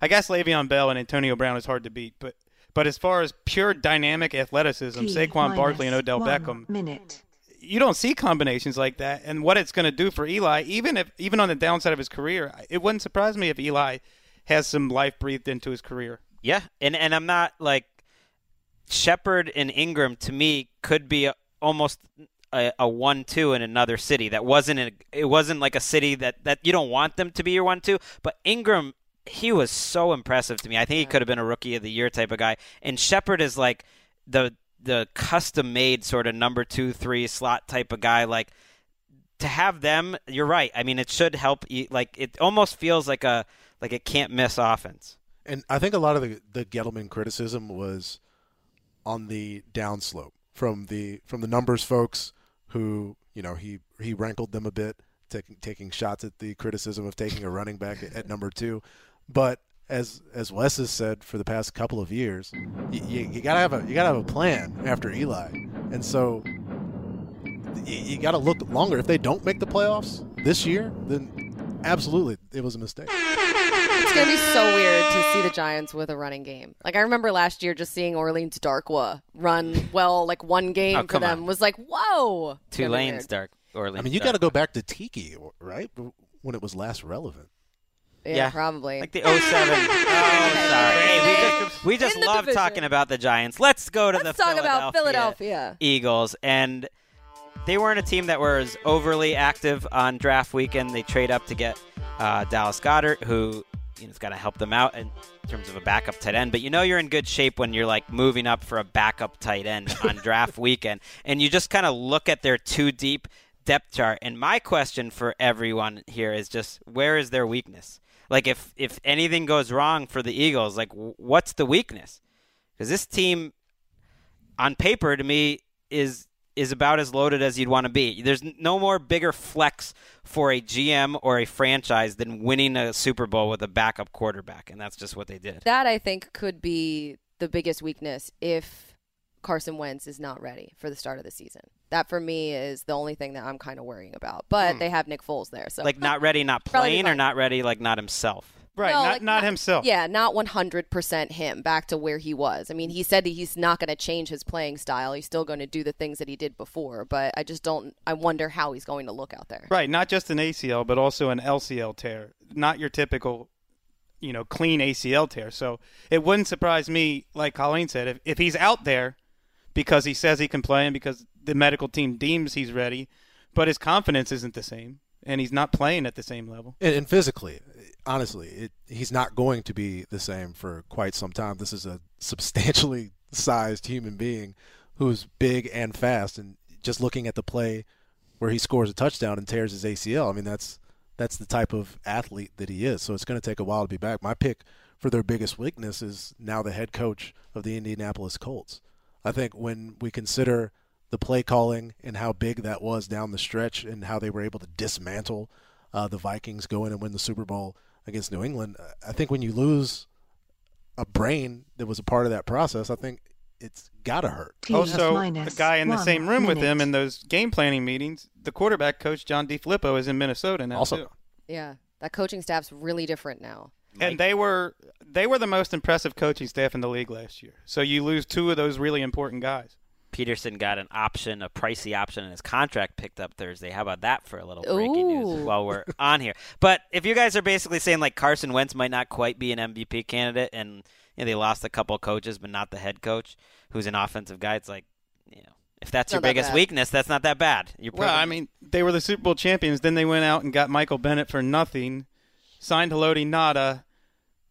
[SPEAKER 5] I guess Le'Veon Bell and Antonio Brown is hard to beat, but but as far as pure dynamic athleticism, Saquon Barkley and Odell Beckham,
[SPEAKER 10] Minute.
[SPEAKER 5] you don't see combinations like that. And what it's going to do for Eli, even if even on the downside of his career, it wouldn't surprise me if Eli has some life breathed into his career.
[SPEAKER 6] Yeah, and and I'm not like Shepard and Engram to me could be a, almost a, a one-two in another city. That wasn't a, it wasn't like a city that that you don't want them to be your one-two. But Engram, he was so impressive to me. I think he could have been a rookie of the year type of guy. And Shepard is like the the custom-made sort of number two, three slot type of guy. Like to have them, you're right. I mean, it should help. You, like it almost feels like a like a can't miss offense.
[SPEAKER 7] And I think a lot of the, the Gettleman criticism was on the downslope from the from the numbers folks who you know he he rankled them a bit, taking taking shots at the criticism of taking a running back at, number two. But as as Wes has said for the past couple of years, you, you, you gotta have a you gotta have a plan after Eli, and so you gotta look longer. If they don't make the playoffs this year, then absolutely it was a mistake.
[SPEAKER 4] It's gonna be so weird to see the Giants with a running game. Like I remember last year, just seeing Orleans Darkwa run well, like one game
[SPEAKER 6] Oh,
[SPEAKER 4] for them
[SPEAKER 6] on.
[SPEAKER 4] was like, whoa. It's
[SPEAKER 6] Two lanes, dark. Orleans.
[SPEAKER 7] I mean, you got to go back to Tiki, right? When it was last relevant.
[SPEAKER 4] Yeah,
[SPEAKER 6] Yeah.
[SPEAKER 4] probably.
[SPEAKER 6] like the 07. oh, sorry. Hey, we just we just love
[SPEAKER 4] division.
[SPEAKER 6] talking about the Giants. Let's go to
[SPEAKER 4] Let's
[SPEAKER 6] the
[SPEAKER 4] talk about
[SPEAKER 6] Philadelphia
[SPEAKER 4] Philadelphia.
[SPEAKER 6] Eagles and they weren't a team that was overly active on draft weekend. They trade up to get uh, Dallas Goedert, who you know, going to help them out in terms of a backup tight end. But you know you're in good shape when you're like moving up for a backup tight end on draft weekend, and you just kind of look at their two deep depth chart. And my question for everyone here is just where is their weakness? Like if if anything goes wrong for the Eagles, like w- what's the weakness? Because this team, on paper, to me is is about as loaded as you'd want to be. There's no more bigger flex for a GM or a franchise than winning a Super Bowl with a backup quarterback, and that's just what they did.
[SPEAKER 4] That I think could be the biggest weakness if Carson Wentz is not ready for the start of the season. That for me is the only thing that I'm kind of worrying about. But hmm. they have Nick Foles there, so
[SPEAKER 6] Like not ready, not playing, or not ready, like not himself.
[SPEAKER 5] Right,
[SPEAKER 4] No,
[SPEAKER 5] not
[SPEAKER 4] like,
[SPEAKER 5] not himself.
[SPEAKER 4] Yeah, not 100% him back to where he was. I mean, he said he's not going to change his playing style. He's still going to do the things that he did before, but I just don't I wonder how he's going to look out there.
[SPEAKER 5] Right, not just an ACL, but also an LCL tear. Not your typical, you know, clean ACL tear. So it wouldn't surprise me, like Colleen said, if, if he's out there because he says he can play and because the medical team deems he's ready, but his confidence isn't the same and he's not playing at the same level.
[SPEAKER 7] And, and physically, honestly, it, he's not going to be the same for quite some time. This is a substantially sized human being who's big and fast. And just looking at the play where he scores a touchdown and tears his ACL, I mean, that's that's the type of athlete that he is. So it's going to take a while to be back. My pick for their biggest weakness is now the head coach of the Indianapolis Colts. I think when we consider the play calling and how big that was down the stretch and how they were able to dismantle uh, the Vikings go in and win the Super Bowl against New England. I think when you lose a brain that was a part of that process, I think it's got to hurt.
[SPEAKER 5] Also, the guy in the same room with him in those game planning meetings, the quarterback coach John DeFilippo is in Minnesota now
[SPEAKER 7] Also-
[SPEAKER 5] too.
[SPEAKER 4] Yeah, that coaching staff's really different now.
[SPEAKER 5] And they were they were the most impressive coaching staff in the league last year. So you lose two of those really important guys.
[SPEAKER 6] Pederson got an option, a pricey option, and his contract picked up Thursday. How about that for a little breaking news while we're on here? But if you guys are basically saying like Carson Wentz might not quite be an MVP candidate, and you know, they lost a couple coaches, but not the head coach, who's an offensive guy, it's like, you know, if that's your
[SPEAKER 5] that
[SPEAKER 6] biggest
[SPEAKER 5] bad.
[SPEAKER 6] weakness, that's not that bad. You're
[SPEAKER 5] Well, I mean, they were the Super Bowl champions. Then they went out and got Michael Bennett for nothing, signed Haloti Ngata,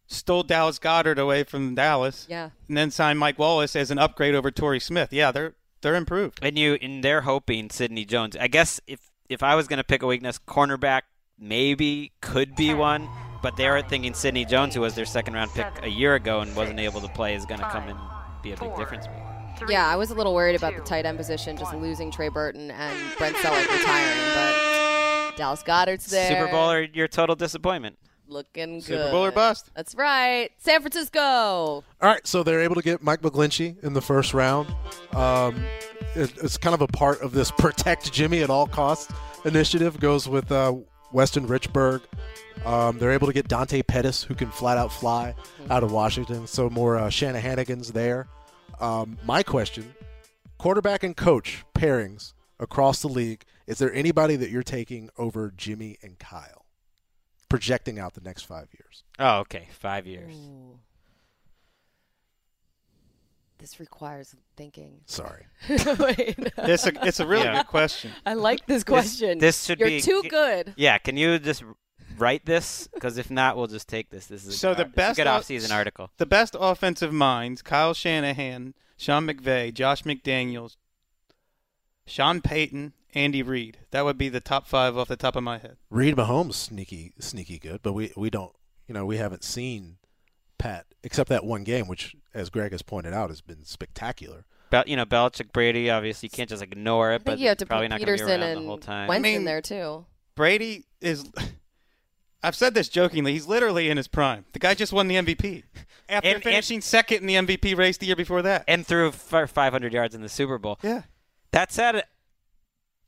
[SPEAKER 5] stole Dallas Goedert away from Dallas,
[SPEAKER 4] Yeah.
[SPEAKER 5] and then signed Mike Wallace as an upgrade over Torrey Smith. Yeah, they're they're improved.
[SPEAKER 6] And you and they're hoping Sidney Jones. I guess if if I was going to pick a weakness, cornerback maybe could be one, but they're thinking Sidney Jones, who was their second round pick a year ago and wasn't able to play, is going to come and be a big difference maker.
[SPEAKER 4] Yeah, I was a little worried about the tight end position, just losing Trey Burton and Brent Celek retiring, but Dallas Goedert's there.
[SPEAKER 6] Super Bowl or your total disappointment?
[SPEAKER 4] Looking good.
[SPEAKER 5] Super Bowl or bust.
[SPEAKER 4] That's right. San Francisco.
[SPEAKER 7] All right, so they're able to get Mike McGlinchey in the first round. Um, it, it's kind of a part of this protect Jimmy at all costs initiative. Goes with uh, Weston Richburg. Um, they're able to get Dante Pettis, who can flat out fly out of Washington. So more uh, Shanahanigans there. Um, my question: quarterback and coach pairings across the league. Is there anybody that you're taking over Jimmy and Kyle? Projecting out the next five years.
[SPEAKER 6] Oh, okay, five years.
[SPEAKER 4] Ooh. This requires thinking.
[SPEAKER 7] Sorry.
[SPEAKER 4] Wait.
[SPEAKER 5] It's a it's a really
[SPEAKER 6] Yeah.
[SPEAKER 5] good question.
[SPEAKER 4] I like this question.
[SPEAKER 6] This should
[SPEAKER 4] You're
[SPEAKER 6] be
[SPEAKER 4] too good.
[SPEAKER 6] Yeah, can you just write this? Because if not, we'll just take this. This is a
[SPEAKER 5] So
[SPEAKER 6] good,
[SPEAKER 5] the
[SPEAKER 6] ar- this is a
[SPEAKER 5] best
[SPEAKER 6] good
[SPEAKER 5] o-
[SPEAKER 6] off-season article.
[SPEAKER 5] The best offensive minds: Kyle Shanahan, Sean McVay, Josh McDaniels, Sean Payton, Andy Reid. That would be the top five off the top of my head.
[SPEAKER 7] Reid Mahomes sneaky sneaky good, but we we don't you know we haven't seen Pat except that one game, which as Greg has pointed out has been spectacular.
[SPEAKER 6] Bel- you know, Belichick, Brady. Obviously, you can't just ignore it. But
[SPEAKER 4] you have to
[SPEAKER 6] probably
[SPEAKER 4] put
[SPEAKER 6] not going to be
[SPEAKER 4] Pederson
[SPEAKER 6] around
[SPEAKER 4] and
[SPEAKER 6] the whole time.
[SPEAKER 4] Wentz
[SPEAKER 5] I mean-
[SPEAKER 4] in there too.
[SPEAKER 5] Brady is. I've said this jokingly. He's literally in his prime. The guy just won the MVP after
[SPEAKER 6] And- and-
[SPEAKER 5] finishing second in the MVP race the year before that.
[SPEAKER 6] and threw for 500 yards in the Super Bowl.
[SPEAKER 5] Yeah.
[SPEAKER 6] That said,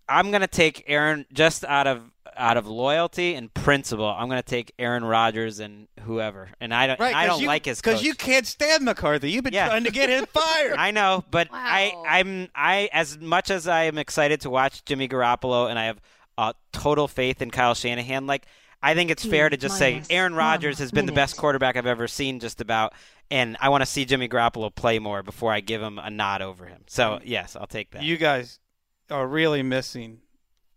[SPEAKER 6] I'm going to take Aaron just out of out of loyalty and principle. I'm going to take Aaron Rodgers and whoever. And I don't.
[SPEAKER 5] Right,
[SPEAKER 6] I
[SPEAKER 5] 'cause
[SPEAKER 6] don't
[SPEAKER 5] you,
[SPEAKER 6] like his
[SPEAKER 5] because you can't stand McCarthy. You've been
[SPEAKER 6] Yeah.
[SPEAKER 5] trying to get him fired.
[SPEAKER 6] I know, but I,
[SPEAKER 4] Wow.
[SPEAKER 6] I'm I as much as I am excited to watch Jimmy Garoppolo and I have uh, total faith in Kyle Shanahan. Like I think it's fair to just say Aaron Rodgers has been the best quarterback I've ever seen, just about. And I want to see Jimmy Garoppolo play more before I give him a nod over him. So yes, I'll take that.
[SPEAKER 5] You guys are really missing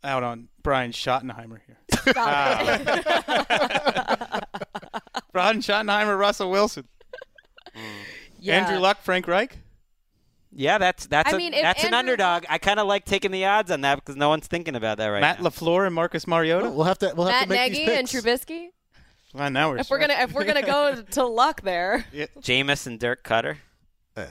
[SPEAKER 5] out on Brian Schottenheimer here. Brian Schottenheimer, Russell Wilson, mm.
[SPEAKER 4] Yeah.
[SPEAKER 5] Andrew Luck, Frank Reich.
[SPEAKER 6] yeah, that's that's
[SPEAKER 4] I
[SPEAKER 6] a-
[SPEAKER 4] mean, if
[SPEAKER 6] that's an underdog. I kind of like taking the odds on that because no one's thinking about that right now.
[SPEAKER 5] Matt
[SPEAKER 6] now.
[SPEAKER 5] LaFleur and Marcus Mariota.
[SPEAKER 7] We'll have to we'll have
[SPEAKER 4] Matt
[SPEAKER 7] to make
[SPEAKER 4] Nagy
[SPEAKER 7] these
[SPEAKER 4] and
[SPEAKER 7] picks.
[SPEAKER 4] Trubisky.
[SPEAKER 5] Well, now we're
[SPEAKER 4] If we're gonna if we're gonna go to luck there.
[SPEAKER 6] Jameis and Dirk Koetter, uh,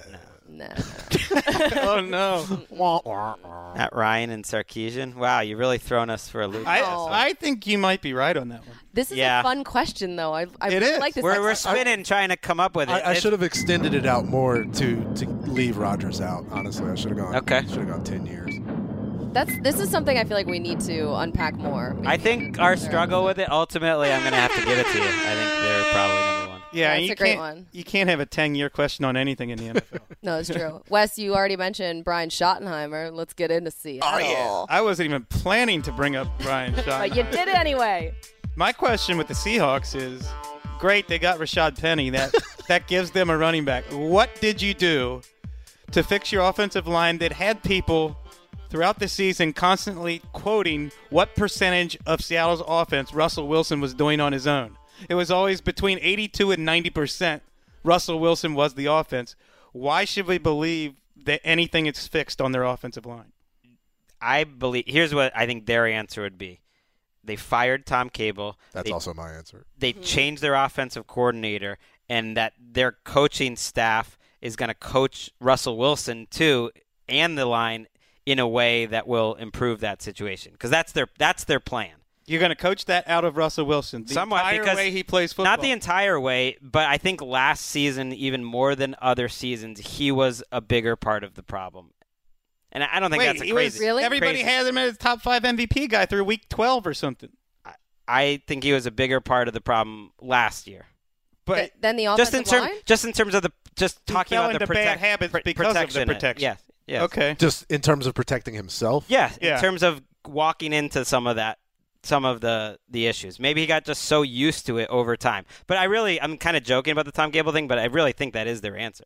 [SPEAKER 4] Nah.
[SPEAKER 5] oh no,
[SPEAKER 6] Matt Ryan and Sarkisian. Wow, you're really throwing us for a loop.
[SPEAKER 5] I
[SPEAKER 4] Oh.
[SPEAKER 5] I think you might be right on that one.
[SPEAKER 4] This is
[SPEAKER 6] Yeah.
[SPEAKER 4] a fun question though. I I
[SPEAKER 5] It
[SPEAKER 4] really
[SPEAKER 5] is.
[SPEAKER 4] like this.
[SPEAKER 6] we're we're
[SPEAKER 4] exercise.
[SPEAKER 6] spinning trying to come up with it.
[SPEAKER 7] I, I
[SPEAKER 6] It's-
[SPEAKER 7] should have extended it out more to to leave Rodgers out. Honestly, I should have gone.
[SPEAKER 6] Okay.
[SPEAKER 7] should have gone ten years.
[SPEAKER 4] That's this is something I feel like we need to unpack more.
[SPEAKER 6] I think our struggle with it, ultimately, I'm going to have to give it to you. I think they're probably number one.
[SPEAKER 5] Yeah,
[SPEAKER 4] That's
[SPEAKER 5] you
[SPEAKER 4] a great
[SPEAKER 5] can't,
[SPEAKER 4] one.
[SPEAKER 5] You can't have a ten-year question on anything in the NFL.
[SPEAKER 4] No, it's true. Wes, you already mentioned Brian Schottenheimer. Let's get into Seattle.
[SPEAKER 5] Oh, I wasn't even planning to bring up Brian Schottenheimer.
[SPEAKER 4] But you did it anyway.
[SPEAKER 5] My question with the Seahawks is, great, they got Rashad Penny. That that gives them a running back. What did you do to fix your offensive line that had people throughout the season constantly quoting what percentage of Seattle's offense Russell Wilson was doing on his own? It was always between 82 and 90 percent. Russell Wilson was the offense. Why should we believe that anything is fixed on their offensive line?
[SPEAKER 6] I believe. Here's what I think their answer would be: They fired Tom Cable.
[SPEAKER 7] That's
[SPEAKER 6] they,
[SPEAKER 7] also my answer.
[SPEAKER 6] They mm-hmm. changed their offensive coordinator, and that their coaching staff is going to coach Russell Wilson too, and the line in a way that will improve that situation because that's their that's their plan.
[SPEAKER 5] You're going to coach that out of Russell Wilson the
[SPEAKER 6] Somewhat
[SPEAKER 5] entire
[SPEAKER 6] because
[SPEAKER 5] way he plays football.
[SPEAKER 6] Not the entire way, but I think last season, even more than other seasons, he was a bigger part of the problem. And I don't think
[SPEAKER 5] Wait,
[SPEAKER 6] that's a
[SPEAKER 5] he
[SPEAKER 6] crazy.
[SPEAKER 5] was, Everybody
[SPEAKER 6] crazy-
[SPEAKER 5] had him as top five MVP guy through week 12 or something.
[SPEAKER 6] I think he was a bigger part of the problem last year.
[SPEAKER 5] But
[SPEAKER 4] then the
[SPEAKER 6] just in
[SPEAKER 4] offensive
[SPEAKER 6] term,
[SPEAKER 4] line?
[SPEAKER 6] just in terms of the just
[SPEAKER 5] He
[SPEAKER 6] talking
[SPEAKER 5] fell
[SPEAKER 6] about the
[SPEAKER 5] into bad habits
[SPEAKER 6] pr-
[SPEAKER 5] because of the
[SPEAKER 6] protection.
[SPEAKER 5] protection.
[SPEAKER 6] Yes, yes.
[SPEAKER 5] Okay.
[SPEAKER 7] Just in terms of protecting himself.
[SPEAKER 6] Yeah,
[SPEAKER 5] Yeah.
[SPEAKER 6] in terms of walking into some of that, some of the the issues. Maybe he got just so used to it over time. But I really, I'm kind of joking about the Tom Cable thing, but I really think that is their answer.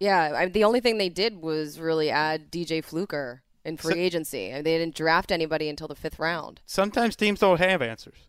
[SPEAKER 4] Yeah, I, the only thing they did was really add DJ Fluker in free
[SPEAKER 5] So-
[SPEAKER 4] agency. I mean, they didn't draft anybody until the fifth round.
[SPEAKER 5] Sometimes teams don't have answers.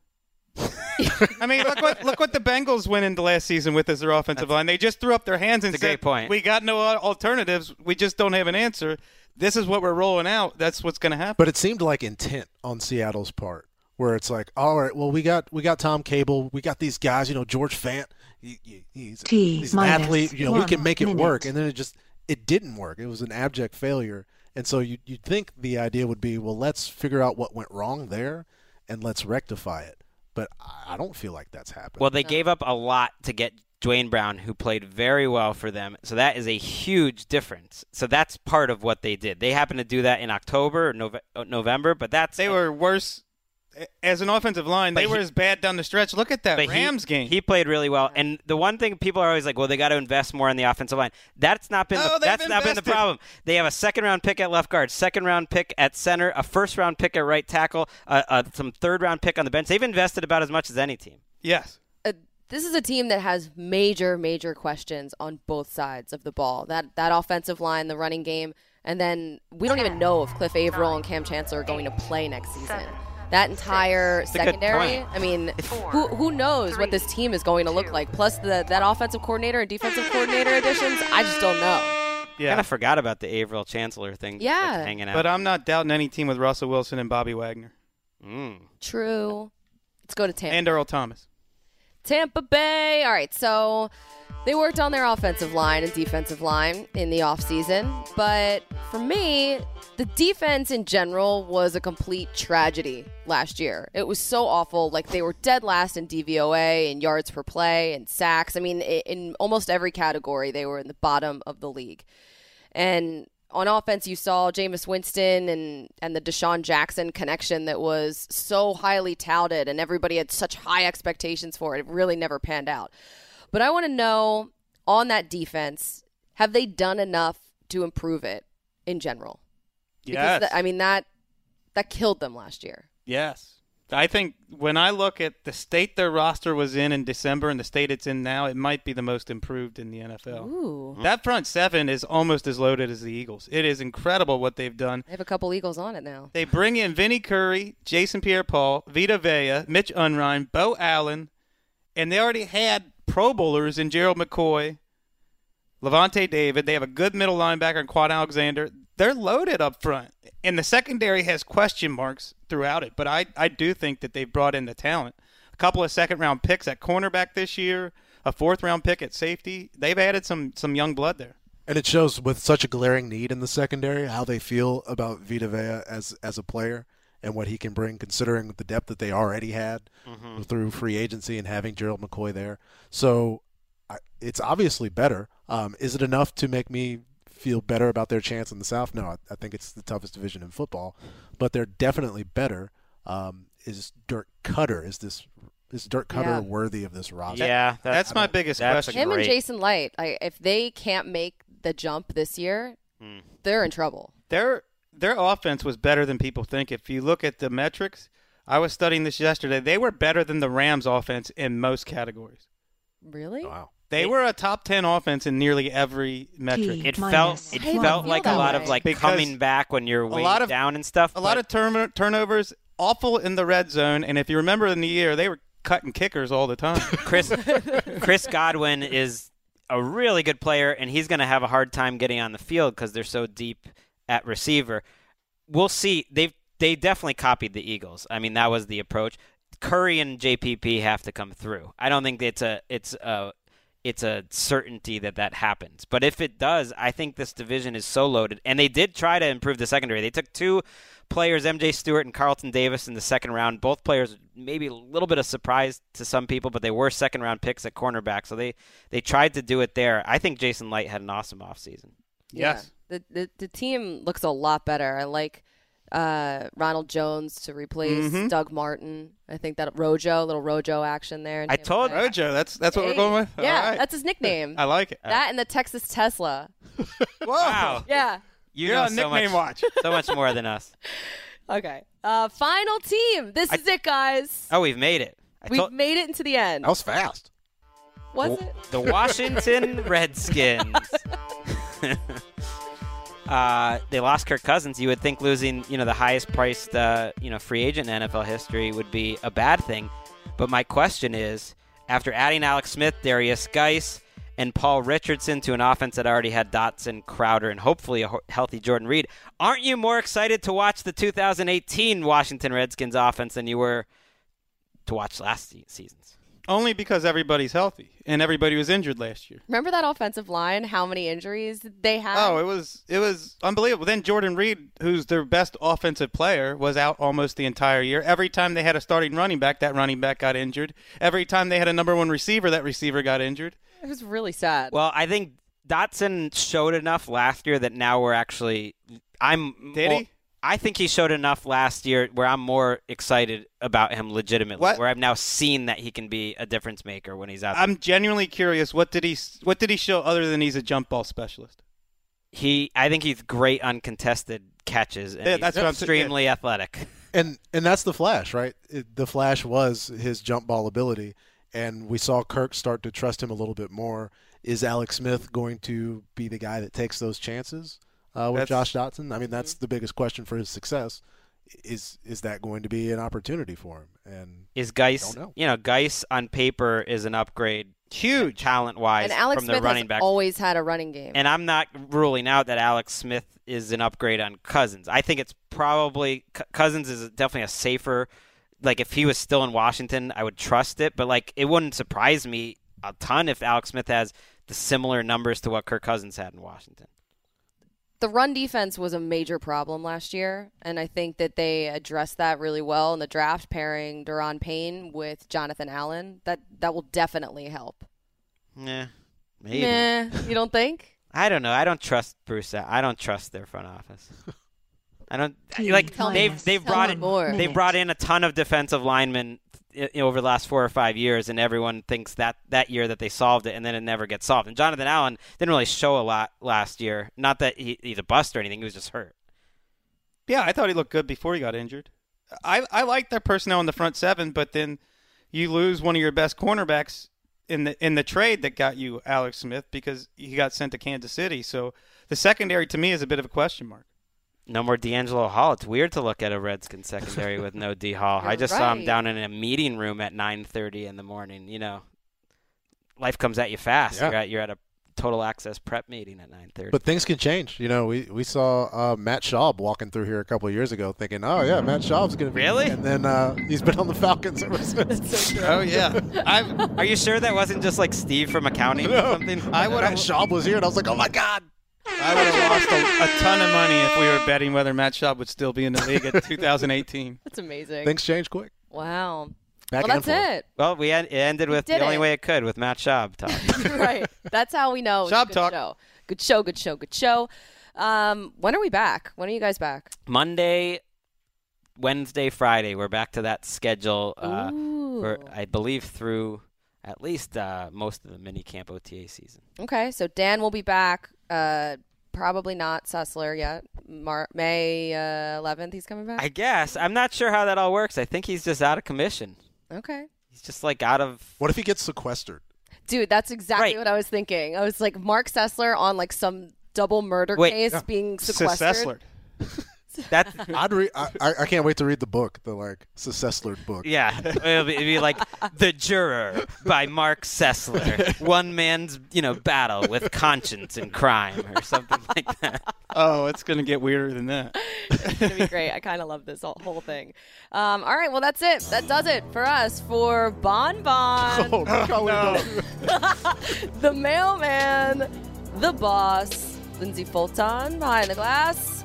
[SPEAKER 5] I mean, look what look what the Bengals went into last season with as their offensive line. They just threw up their hands and said,
[SPEAKER 6] great point.
[SPEAKER 5] "We got no alternatives. We just don't have an answer. This is what we're rolling out. That's what's going to happen."
[SPEAKER 7] But it seemed like intent on Seattle's part, where it's like, all right, well, we got we got Tom Cable, we got these guys, you know, George Fant, he, he- he's,
[SPEAKER 10] T
[SPEAKER 7] he's an athlete, you know, we can make it work, and then it just it didn't work. It was an abject failure, and so you you'd think the idea would be, well, let's figure out what went wrong there, and let's rectify it. But I- I don't feel like that's happened.
[SPEAKER 6] Well, they gave up a lot to get Duane Brown, who played very well for them. So that is a huge difference. So that's part of what they did. They happened to do that in October or Nove- uh, November, but that's
[SPEAKER 5] they were worse as an offensive line. They
[SPEAKER 6] But
[SPEAKER 5] were
[SPEAKER 6] he-
[SPEAKER 5] as bad down the stretch. Look at that
[SPEAKER 6] But he-
[SPEAKER 5] Rams game.
[SPEAKER 6] He played really well, and the one thing people are always like, "Well, they got to invest more in the offensive line." That's not been
[SPEAKER 5] No,
[SPEAKER 6] the,
[SPEAKER 5] they've
[SPEAKER 6] that's not been the problem. They have a second round pick at left guard, second round pick at center, a first round pick at right tackle, uh, uh, some third round pick on the bench. They've invested about as much as any team.
[SPEAKER 5] yes.
[SPEAKER 4] Uh, this is a team that has major, major questions on both sides of the ball. That that offensive line, the running game, and then we don't even know if Cliff Avril and Kam Chancellor are going to play next season. That entire secondary. I mean, who who knows what this team is going to look like? Plus the that offensive coordinator and defensive coordinator additions, I just don't know.
[SPEAKER 5] Yeah.
[SPEAKER 6] Kind of forgot about the Avril Chancellor thing.
[SPEAKER 4] Yeah.
[SPEAKER 6] that's hanging out.
[SPEAKER 5] But I'm not doubting any team with Russell Wilson and Bobby Wagner
[SPEAKER 6] Mm.
[SPEAKER 4] True. Let's go to Tampa.
[SPEAKER 5] and Earl Thomas.
[SPEAKER 4] Tampa Bay. All right, so they worked on their offensive line and defensive line in the offseason. But for me, the defense in general was a complete tragedy last year. It was so awful. Like they were dead last in DVOA and yards per play and sacks. I mean, in almost every category, they were in the bottom of the league. And on offense, you saw Jameis Winston and, and the DeSean Jackson connection that was so highly touted, and everybody had such high expectations for it. It really never panned out. But I want to know on that defense, have they done enough to improve it in general? Because
[SPEAKER 5] Yes.
[SPEAKER 4] I mean that that killed them last year.
[SPEAKER 5] Yes. I think when I look at the state their roster was in in December and the state it's in now, it might be the most improved in the NFL.
[SPEAKER 4] Ooh,
[SPEAKER 5] That front seven is almost as loaded as the Eagles. It is incredible what they've done.
[SPEAKER 4] they have a couple Eagles on it now.
[SPEAKER 5] They bring in Vinny Curry, Jason Pierre-Paul, Vita Vea, Mitch Unrein, Beau Allen, and they already had Pro Bowlers in Gerald McCoy, Lavonte David. They have a good middle linebacker in Kwon Alexander. They're loaded up front, and the secondary has question marks throughout it. But I, I do think that they've brought in the talent. A couple of second round picks at cornerback this year, a fourth round pick at safety. They've added some some young blood there.
[SPEAKER 7] And it shows with such a glaring need in the secondary how they feel about Vita Vea as as a player and what he can bring, considering the depth that they already had through free agency and having Gerald McCoy there. So it's obviously better. Um, is it enough to make me feel better about their chance in the South? No, I, I think it's the toughest division in football, but they're definitely better. Um, is Dirk Koetter is this is Dirk Koetter
[SPEAKER 4] Yeah.
[SPEAKER 7] worthy of this roster?
[SPEAKER 6] Yeah,
[SPEAKER 5] That's my biggest
[SPEAKER 6] that's
[SPEAKER 5] question.
[SPEAKER 4] Him and Jason Licht, I, if they can't make the jump this year,
[SPEAKER 6] Hmm.
[SPEAKER 4] they're in trouble.
[SPEAKER 5] their their offense was better than people think. If you look at the metrics, I was studying this yesterday. They were better than the Rams offense in most categories.
[SPEAKER 4] Really?
[SPEAKER 7] Wow.
[SPEAKER 5] They were a top 10 offense in nearly every metric.
[SPEAKER 6] It felt it
[SPEAKER 10] one.
[SPEAKER 6] felt like a lot
[SPEAKER 4] way.
[SPEAKER 6] of like
[SPEAKER 5] Because
[SPEAKER 6] coming back when you're way
[SPEAKER 5] lot of-
[SPEAKER 6] down and stuff.
[SPEAKER 5] A lot of turn- turnovers, awful in the red zone, and if you remember in the year, they were cutting kickers all the time.
[SPEAKER 6] Chris Chris Godwin is a really good player, and he's going to have a hard time getting on the field because they're so deep at receiver. We'll see. They they definitely copied the Eagles. I mean, that was the approach. Curry and JPP have to come through. I don't think it's a it's a it's a certainty that that happens. But if it does, I think this division is so loaded. And they did try to improve the secondary. They took two players, MJ Stewart and Carlton Davis, in the second round. Both players, maybe a little bit of surprise to some people, but they were second round picks at cornerback. So they, they tried to do it there. I think Jason Licht had an awesome offseason.
[SPEAKER 5] Yes.
[SPEAKER 4] Yeah. The, the the team looks a lot better. I like uh, Ronald Jones to replace
[SPEAKER 5] Mhm.
[SPEAKER 4] Doug Martin. I think that Rojo, little Rojo action there. in
[SPEAKER 6] I told
[SPEAKER 4] Bay.
[SPEAKER 5] Rojo, that's that's what we're going with.
[SPEAKER 4] Yeah,
[SPEAKER 5] All right.
[SPEAKER 4] that's his nickname.
[SPEAKER 5] I like it.
[SPEAKER 4] that and the Texas Tesla.
[SPEAKER 6] Wow.
[SPEAKER 4] Yeah.
[SPEAKER 6] You
[SPEAKER 5] You're
[SPEAKER 6] know
[SPEAKER 5] on
[SPEAKER 6] so
[SPEAKER 5] nickname
[SPEAKER 6] much,
[SPEAKER 5] watch.
[SPEAKER 6] so much more than us.
[SPEAKER 4] Okay. Uh, final team. This
[SPEAKER 6] I-
[SPEAKER 4] is it, guys.
[SPEAKER 6] Oh, we've made it. I
[SPEAKER 4] We've
[SPEAKER 6] told-
[SPEAKER 4] made it into the end.
[SPEAKER 7] That was fast.
[SPEAKER 4] Was
[SPEAKER 6] the,
[SPEAKER 4] it?
[SPEAKER 6] the Washington Redskins. Uh, they lost Kirk Cousins. You would think losing, you know, the highest priced, uh, you know, free agent in NFL history would be a bad thing. But my question is, after adding Alex Smith, Derrius Guice, and Paul Richardson to an offense that already had Doctson, Crowder, and hopefully a healthy Jordan Reed, aren't you more excited to watch the 2018 Washington Redskins offense than you were to watch last season's?
[SPEAKER 5] Only because everybody's healthy and everybody was injured last year.
[SPEAKER 4] Remember that offensive line? How many injuries they had?
[SPEAKER 5] Oh, it was it was unbelievable. Then Jordan Reed, who's their best offensive player, was out almost the entire year. Every time they had a starting running back, that running back got injured. Every time they had a number one receiver, that receiver got injured.
[SPEAKER 4] it was really sad.
[SPEAKER 6] Well, I think Doctson showed enough last year that now we're actually. I'm.
[SPEAKER 5] Did
[SPEAKER 6] more-
[SPEAKER 5] he?
[SPEAKER 6] I think he showed enough last year where I'm more excited about him legitimately.
[SPEAKER 5] What?
[SPEAKER 6] Where I've now seen that he can be a difference maker when he's out. there.
[SPEAKER 5] I'm genuinely curious. What did he What did he show other than he's a jump ball specialist?
[SPEAKER 6] he, I think he's great uncontested catches. And
[SPEAKER 5] Yeah,
[SPEAKER 6] he's
[SPEAKER 5] that's what yeah.
[SPEAKER 6] extremely athletic.
[SPEAKER 7] and and that's the flash, right? It, the flash was his jump ball ability, and we saw Kirk start to trust him a little bit more. Is Alex Smith going to be the guy that takes those chances uh, with
[SPEAKER 5] That's-
[SPEAKER 7] Josh Doctson? I mean, that's the biggest question for his success. Is is that going to be an opportunity for him? And
[SPEAKER 6] Is
[SPEAKER 7] Guice, know.
[SPEAKER 6] you know, Guice on paper is an upgrade,
[SPEAKER 5] Huge.
[SPEAKER 6] talent wise,
[SPEAKER 4] and Alex
[SPEAKER 6] from
[SPEAKER 4] Smith
[SPEAKER 6] the running
[SPEAKER 4] has
[SPEAKER 6] back.
[SPEAKER 4] always had a running game.
[SPEAKER 6] And I'm not ruling out that Alex Smith is an upgrade on Cousins. I think it's probably Cousins is definitely a safer. Like if he was still in Washington, I would trust it. But like it wouldn't surprise me a ton if Alex Smith has the similar numbers to what Kirk Cousins had in Washington.
[SPEAKER 4] The run defense was a major problem last year, and I think that they addressed that really well in the draft, pairing Da'Ron Payne with Jonathan Allen. That that will definitely help.
[SPEAKER 6] Yeah, maybe.
[SPEAKER 4] Meh, you don't think?
[SPEAKER 6] I don't know. I don't trust Bruce. I don't trust their front office. I don't like they've they've
[SPEAKER 4] tell
[SPEAKER 6] brought in
[SPEAKER 4] more.
[SPEAKER 6] they've brought in a ton of defensive linemen i- over the last four or five years, and everyone thinks that that year that they solved it, and then it never gets solved. And Jonathan Allen didn't really show a lot last year. Not that he, he's a bust or anything; he was just hurt.
[SPEAKER 5] Yeah, I thought he looked good before he got injured. I I like their personnel in the front seven, but then you lose one of your best cornerbacks in the in the trade that got you Alex Smith because he got sent to Kansas City. So the secondary to me is a bit of a question mark.
[SPEAKER 6] No more DeAngelo Hall. It's weird to look at a Redskins secondary with no D Hall. I
[SPEAKER 4] You're
[SPEAKER 6] just saw him down in a meeting room at 9:30 in the morning. You know, life comes at you fast.
[SPEAKER 7] Yeah.
[SPEAKER 6] You're at you're at a total access prep meeting at 9:30.
[SPEAKER 7] but things can change. You know, we we saw uh, Matt Schaub walking through here a couple of years ago, thinking, "Oh yeah, Matt Schaub's going to be."
[SPEAKER 6] Really?
[SPEAKER 7] And then uh, he's been on the Falcons ever since.
[SPEAKER 5] Oh yeah, I
[SPEAKER 6] Are you sure that wasn't just like Steve from accounting or something?
[SPEAKER 7] I would. Matt Schaub was here, and I was like, "Oh my god!"
[SPEAKER 5] I would have lost a, a ton of money if we were betting whether Matt Schaub would still be in the league at 2018.
[SPEAKER 4] That's amazing.
[SPEAKER 7] Things change quick.
[SPEAKER 4] Wow.
[SPEAKER 7] Back
[SPEAKER 4] well, that's
[SPEAKER 7] forth.
[SPEAKER 4] it.
[SPEAKER 6] Well, we en- it ended with
[SPEAKER 4] did
[SPEAKER 6] the only way it could with Matt Schaub talking.
[SPEAKER 4] right. That's how we know. It's a
[SPEAKER 5] Job
[SPEAKER 4] good
[SPEAKER 5] talk.
[SPEAKER 4] Show. Good show. Good show. Good show. Um, when are we back? When are you guys back?
[SPEAKER 6] Monday, Wednesday, Friday. We're back to that schedule. Uh, for I believe through at least uh, most of the mini camp OTA season.
[SPEAKER 4] Okay, so Dan will be back. Uh, probably not Sessler yet. Mar- May uh, 11th, he's coming back.
[SPEAKER 6] I guess I'm not sure how that all works. I think he's just out of commission.
[SPEAKER 4] okay,
[SPEAKER 6] He's just like out of.
[SPEAKER 7] What if he gets sequestered?
[SPEAKER 4] dude, that's exactly
[SPEAKER 6] Right.
[SPEAKER 4] what I was thinking. I was like Marc Sessler on like some double murder
[SPEAKER 6] Wait,
[SPEAKER 4] case
[SPEAKER 5] yeah.
[SPEAKER 4] being sequestered.
[SPEAKER 5] Sessler.
[SPEAKER 6] That's
[SPEAKER 7] I'd re- I, I I can't wait to read the book, the like Sessler book.
[SPEAKER 6] yeah. It'll be, it'll be like The Juror by Marc Sessler. One man's you know battle with conscience and crime or something like that.
[SPEAKER 5] Oh, it's gonna get weirder than that.
[SPEAKER 4] it's gonna be great. I kind of love this whole, whole thing. Um, all right, well that's it. That does it for us for Bon Bon,
[SPEAKER 7] Oh, no.
[SPEAKER 4] the mailman, the boss, Lindsay Fulton behind the glass.